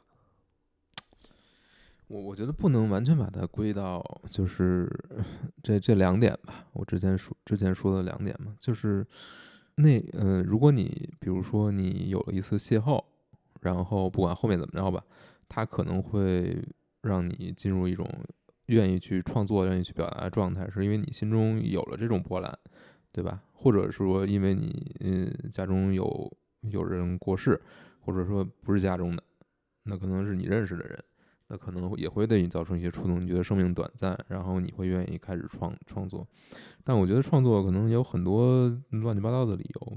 我我觉得不能完全把它归到就是这这两点吧。我之前说之前说的两点嘛，就是那嗯，如果你比如说你有了一次邂逅，然后不管后面怎么着吧，它可能会让你进入一种愿意去创作、愿意去表达的状态，是因为你心中有了这种波澜，对吧？或者说因为你嗯家中有有人过世，或者说不是家中的，那可能是你认识的人。那可能也会对你造成一些触动，你觉得生命短暂，然后你会愿意开始创创作。但我觉得创作可能有很多乱七八糟的理由，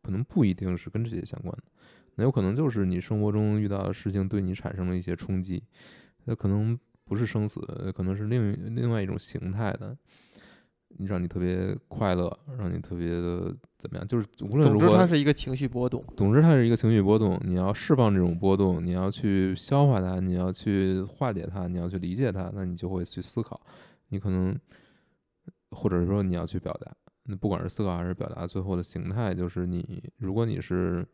可能不一定是跟这些相关的。那有可能就是你生活中遇到的事情对你产生了一些冲击，那可能不是生死，可能是另另外一种形态的。你让你特别快乐，让你特别的怎么样？就是无论如何，总之它是一个情绪波动。总之，它是一个情绪波动。你要释放这种波动，你要去消化它，你要去化解它，你要去理解它，那你就会去思考。你可能，或者说你要去表达。那不管是思考还是表达，最后的形态就是你。如果你是，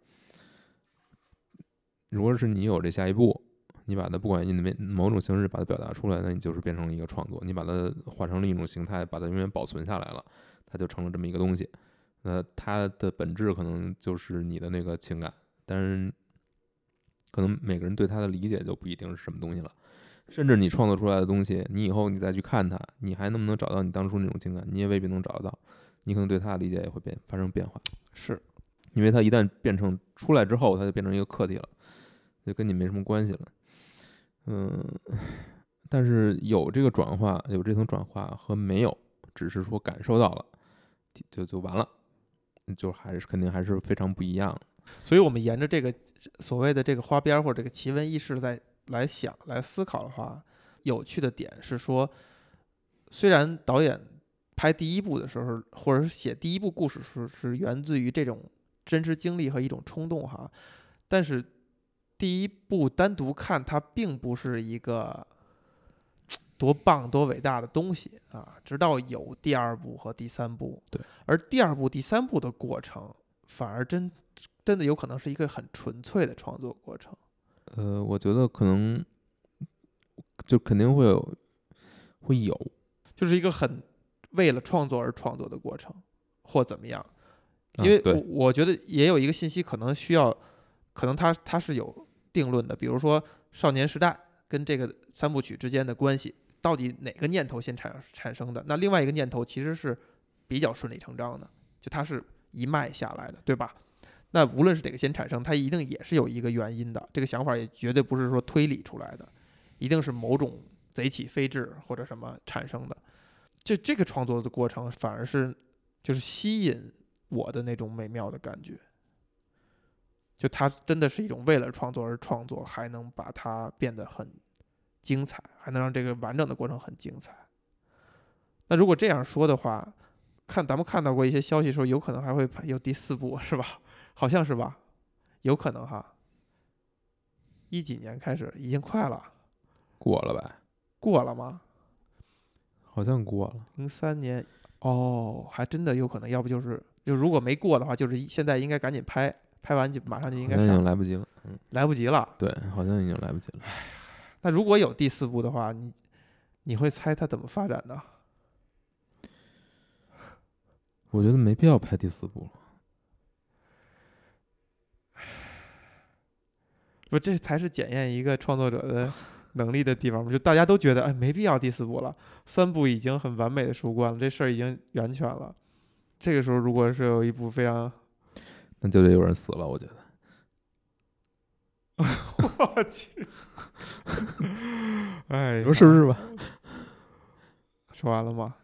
如果是你有这下一步。你把它不管你的某种形式把它表达出来，那你就是变成了一个创作。你把它化成另一种形态，把它永远保存下来了，它就成了这么一个东西。那它的本质可能就是你的那个情感，但是可能每个人对它的理解就不一定是什么东西了。甚至你创作出来的东西，你以后你再去看它，你还能不能找到你当初那种情感？你也未必能找得到。你可能对它的理解也会变发生变化，是因为它一旦变成出来之后，它就变成一个客体了，就跟你没什么关系了。嗯，但是有这个转化，有这层转化和没有，只是说感受到了，就就完了，就还是肯定还是非常不一样。所以我们沿着这个所谓的这个花边或者这个奇闻异事在来想来思考的话，有趣的点是说，虽然导演拍第一部的时候，或者是写第一部故事是是源自于这种真实经历和一种冲动哈，但是第一部单独看它并不是一个多棒多伟大的东西啊，直到有第二部和第三部，对，而第二部、第三部的过程反而真真的有可能是一个很纯粹的创作过程。呃，我觉得可能就肯定会有，会有，就是一个很为了创作而创作的过程，或怎么样。啊因为我觉得也有一个信息可能需要，可能它它是有定论的，比如说《少年时代》跟这个三部曲之间的关系，到底哪个念头先产产生的？那另外一个念头其实是比较顺理成章的，就它是一脉下来的，对吧？那无论是哪个先产生，它一定也是有一个原因的。这个想法也绝对不是说推理出来的，一定是某种贼起飞智或者什么产生的。这这个创作的过程反而是就是吸引我的那种美妙的感觉。就它真的是一种为了创作而创作，还能把它变得很精彩，还能让这个完整的过程很精彩。那如果这样说的话，看咱们看到过一些消息说，有可能还会拍有第四部，是吧？好像是吧？有可能哈。一几年开始，已经快了，过了吧？过了吗？好像过了。零三年，哦，还真的有可能，要不就是就如果没过的话，就是现在应该赶紧拍，拍完就马上就应该好像已来不及了。嗯，来不及了。对，好像已经来不及了。那如果有第四部的话，你你会猜它怎么发展的？我觉得没必要拍第四部了。不，这才是检验一个创作者的能力的地方嘛。就大家都觉得，哎，没必要第四部了，三部已经很完美的收官了，这事儿已经圆全了。这个时候，如果是有一部非常，那就得有人死了，我觉得。我去，哎，你说是不是吧？说完了吗？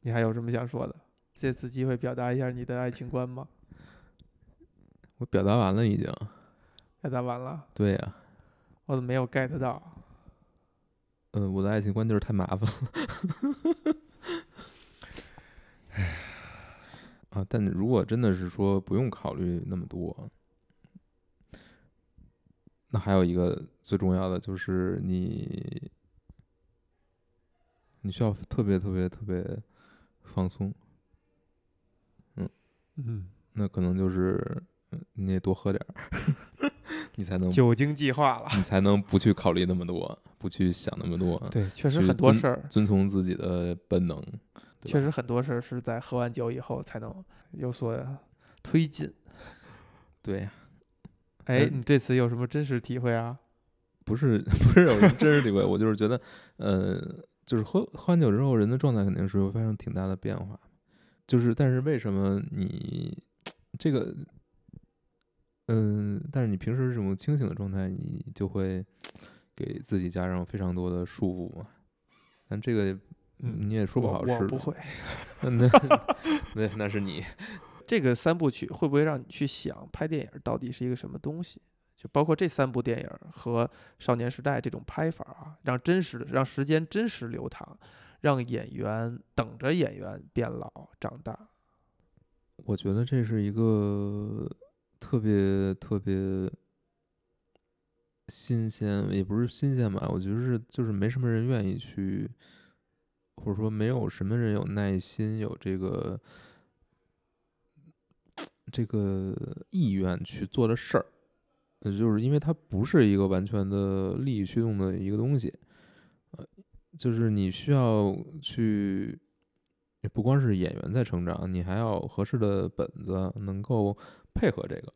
你还有什么想说的？借此机会表达一下你的爱情观吗？我表达完了已经。表达完了，对呀、我怎么没有 get 到？呃，我的爱情观就是太麻烦了。啊，但如果真的是说不用考虑那么多，那还有一个最重要的就是你，你需要特别特别特别放松。嗯，那可能就是嗯你得多喝点儿，你才能酒精计划了。你才能不去考虑那么多，不去想那么多，对，确实很多事儿，遵从自己的本能。确实很多事儿是在喝完酒以后才能有所推进。对呀，哎，嗯你对此有什么真实体会啊？不是 不是有什么真实体会，我就是觉得，呃，就是喝喝完酒之后，人的状态肯定是会发生挺大的变化。就是，但是为什么你这个，嗯、但是你平时这种清醒的状态，你就会给自己加上非常多的束缚嘛？但这个嗯你也说不好是我不会。那那那是你这个三部曲会不会让你去想拍电影到底是一个什么东西？就包括这三部电影和《少年时代》这种拍法啊，让真实的让时间真实流淌，让演员等着演员变老长大。我觉得这是一个特别特别新鲜，也不是新鲜吧，我觉得是就是没什么人愿意去，或者说没有什么人有耐心，有这个这个意愿去做的事儿。呃就是因为它不是一个完全的利益驱动的一个东西，呃，就是你需要去不光是演员在成长，你还要合适的本子能够配合这个。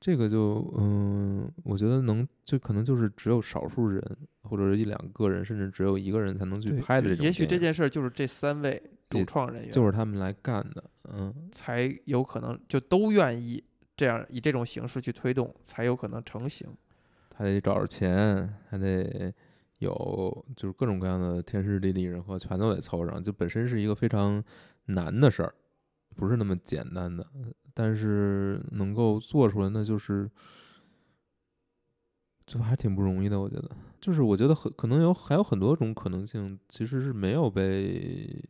这个就嗯，我觉得能，就可能就是只有少数人或者是一两个人，甚至只有一个人才能去拍的这种也许这件事儿就是这三位主创人员就是他们来干的，嗯，才有可能就都愿意这样以这种形式去推动，才有可能成型。还得找着钱，还得有就是各种各样的天时地利人和全都得凑上，就本身是一个非常难的事儿，不是那么简单的，但是能够做出来，那就是就还挺不容易的，我觉得。就是我觉得很可能有还有很多种可能性，其实是没有被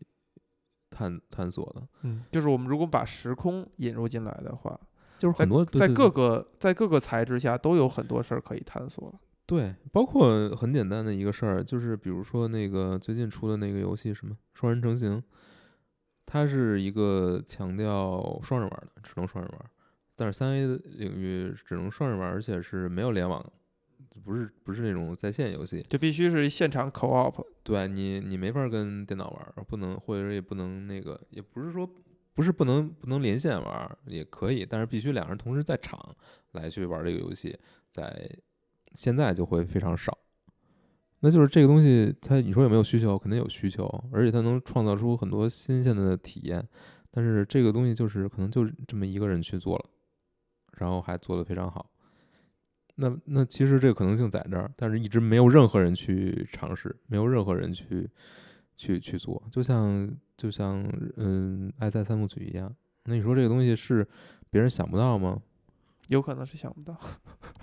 探探索的，嗯，就是我们如果把时空引入进来的话，就是很多对在各个在各个材质下都有很多事儿可以探索。对，包括很简单的一个事儿，就是比如说那个最近出的那个游戏什么双人成行，它是一个强调双人玩儿的，只能双人玩儿，但是三 A 领域只能双人玩儿，而且是没有联网，不是不是那种在线游戏，这必须是现场 co-op，对你你没法儿跟电脑玩儿，不能或者也不能那个，也不是说不是不能不能连线玩儿也可以，但是必须两人同时在场来去玩儿这个游戏，在现在就会非常少。那就是这个东西，它你说有没有需求？肯定有需求，而且它能创造出很多新鲜的体验。但是这个东西就是可能就这么一个人去做了，然后还做得非常好。那那其实这个可能性在这儿，但是一直没有任何人去尝试，没有任何人去去去做，就像就像嗯《爱在三部曲》一样。那你说这个东西是别人想不到吗？有可能是想不到，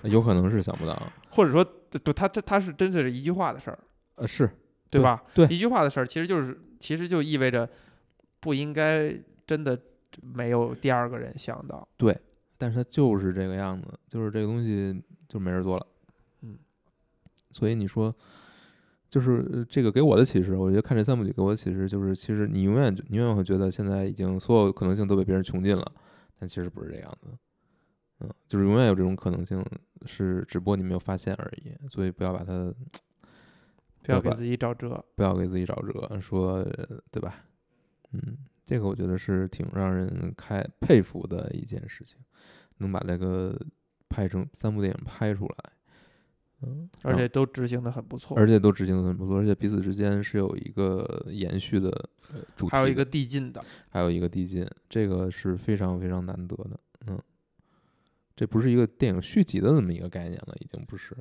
有可能是想不到，或者说不，他他他是真的是一句话的事儿，呃，是对对吧？对一句话的事儿，其实就是其实就意味着不应该真的没有第二个人想到。对但是他就是这个样子，就是这个东西就没人做了。嗯，所以你说，就是呃这个给我的启示，我觉得看这三部曲给我的启示就是，其实你永远你永远会觉得现在已经所有可能性都被别人穷尽了，但其实不是这样子。嗯，就是永远有这种可能性，是只不过你没有发现而已。所以不要把它，不要给自己找辙。不要给自己找辙，说呃对吧？嗯，这个我觉得是挺让人开佩服的一件事情，能把这个拍成三部电影拍出来，嗯，而且都执行的很不错，而且都执行的很不错，而且彼此之间是有一个延续的呃主题的，还有一个递进的，还有一个递进，这个是非常非常难得的，嗯，这不是一个电影续集的这么一个概念了，已经不是，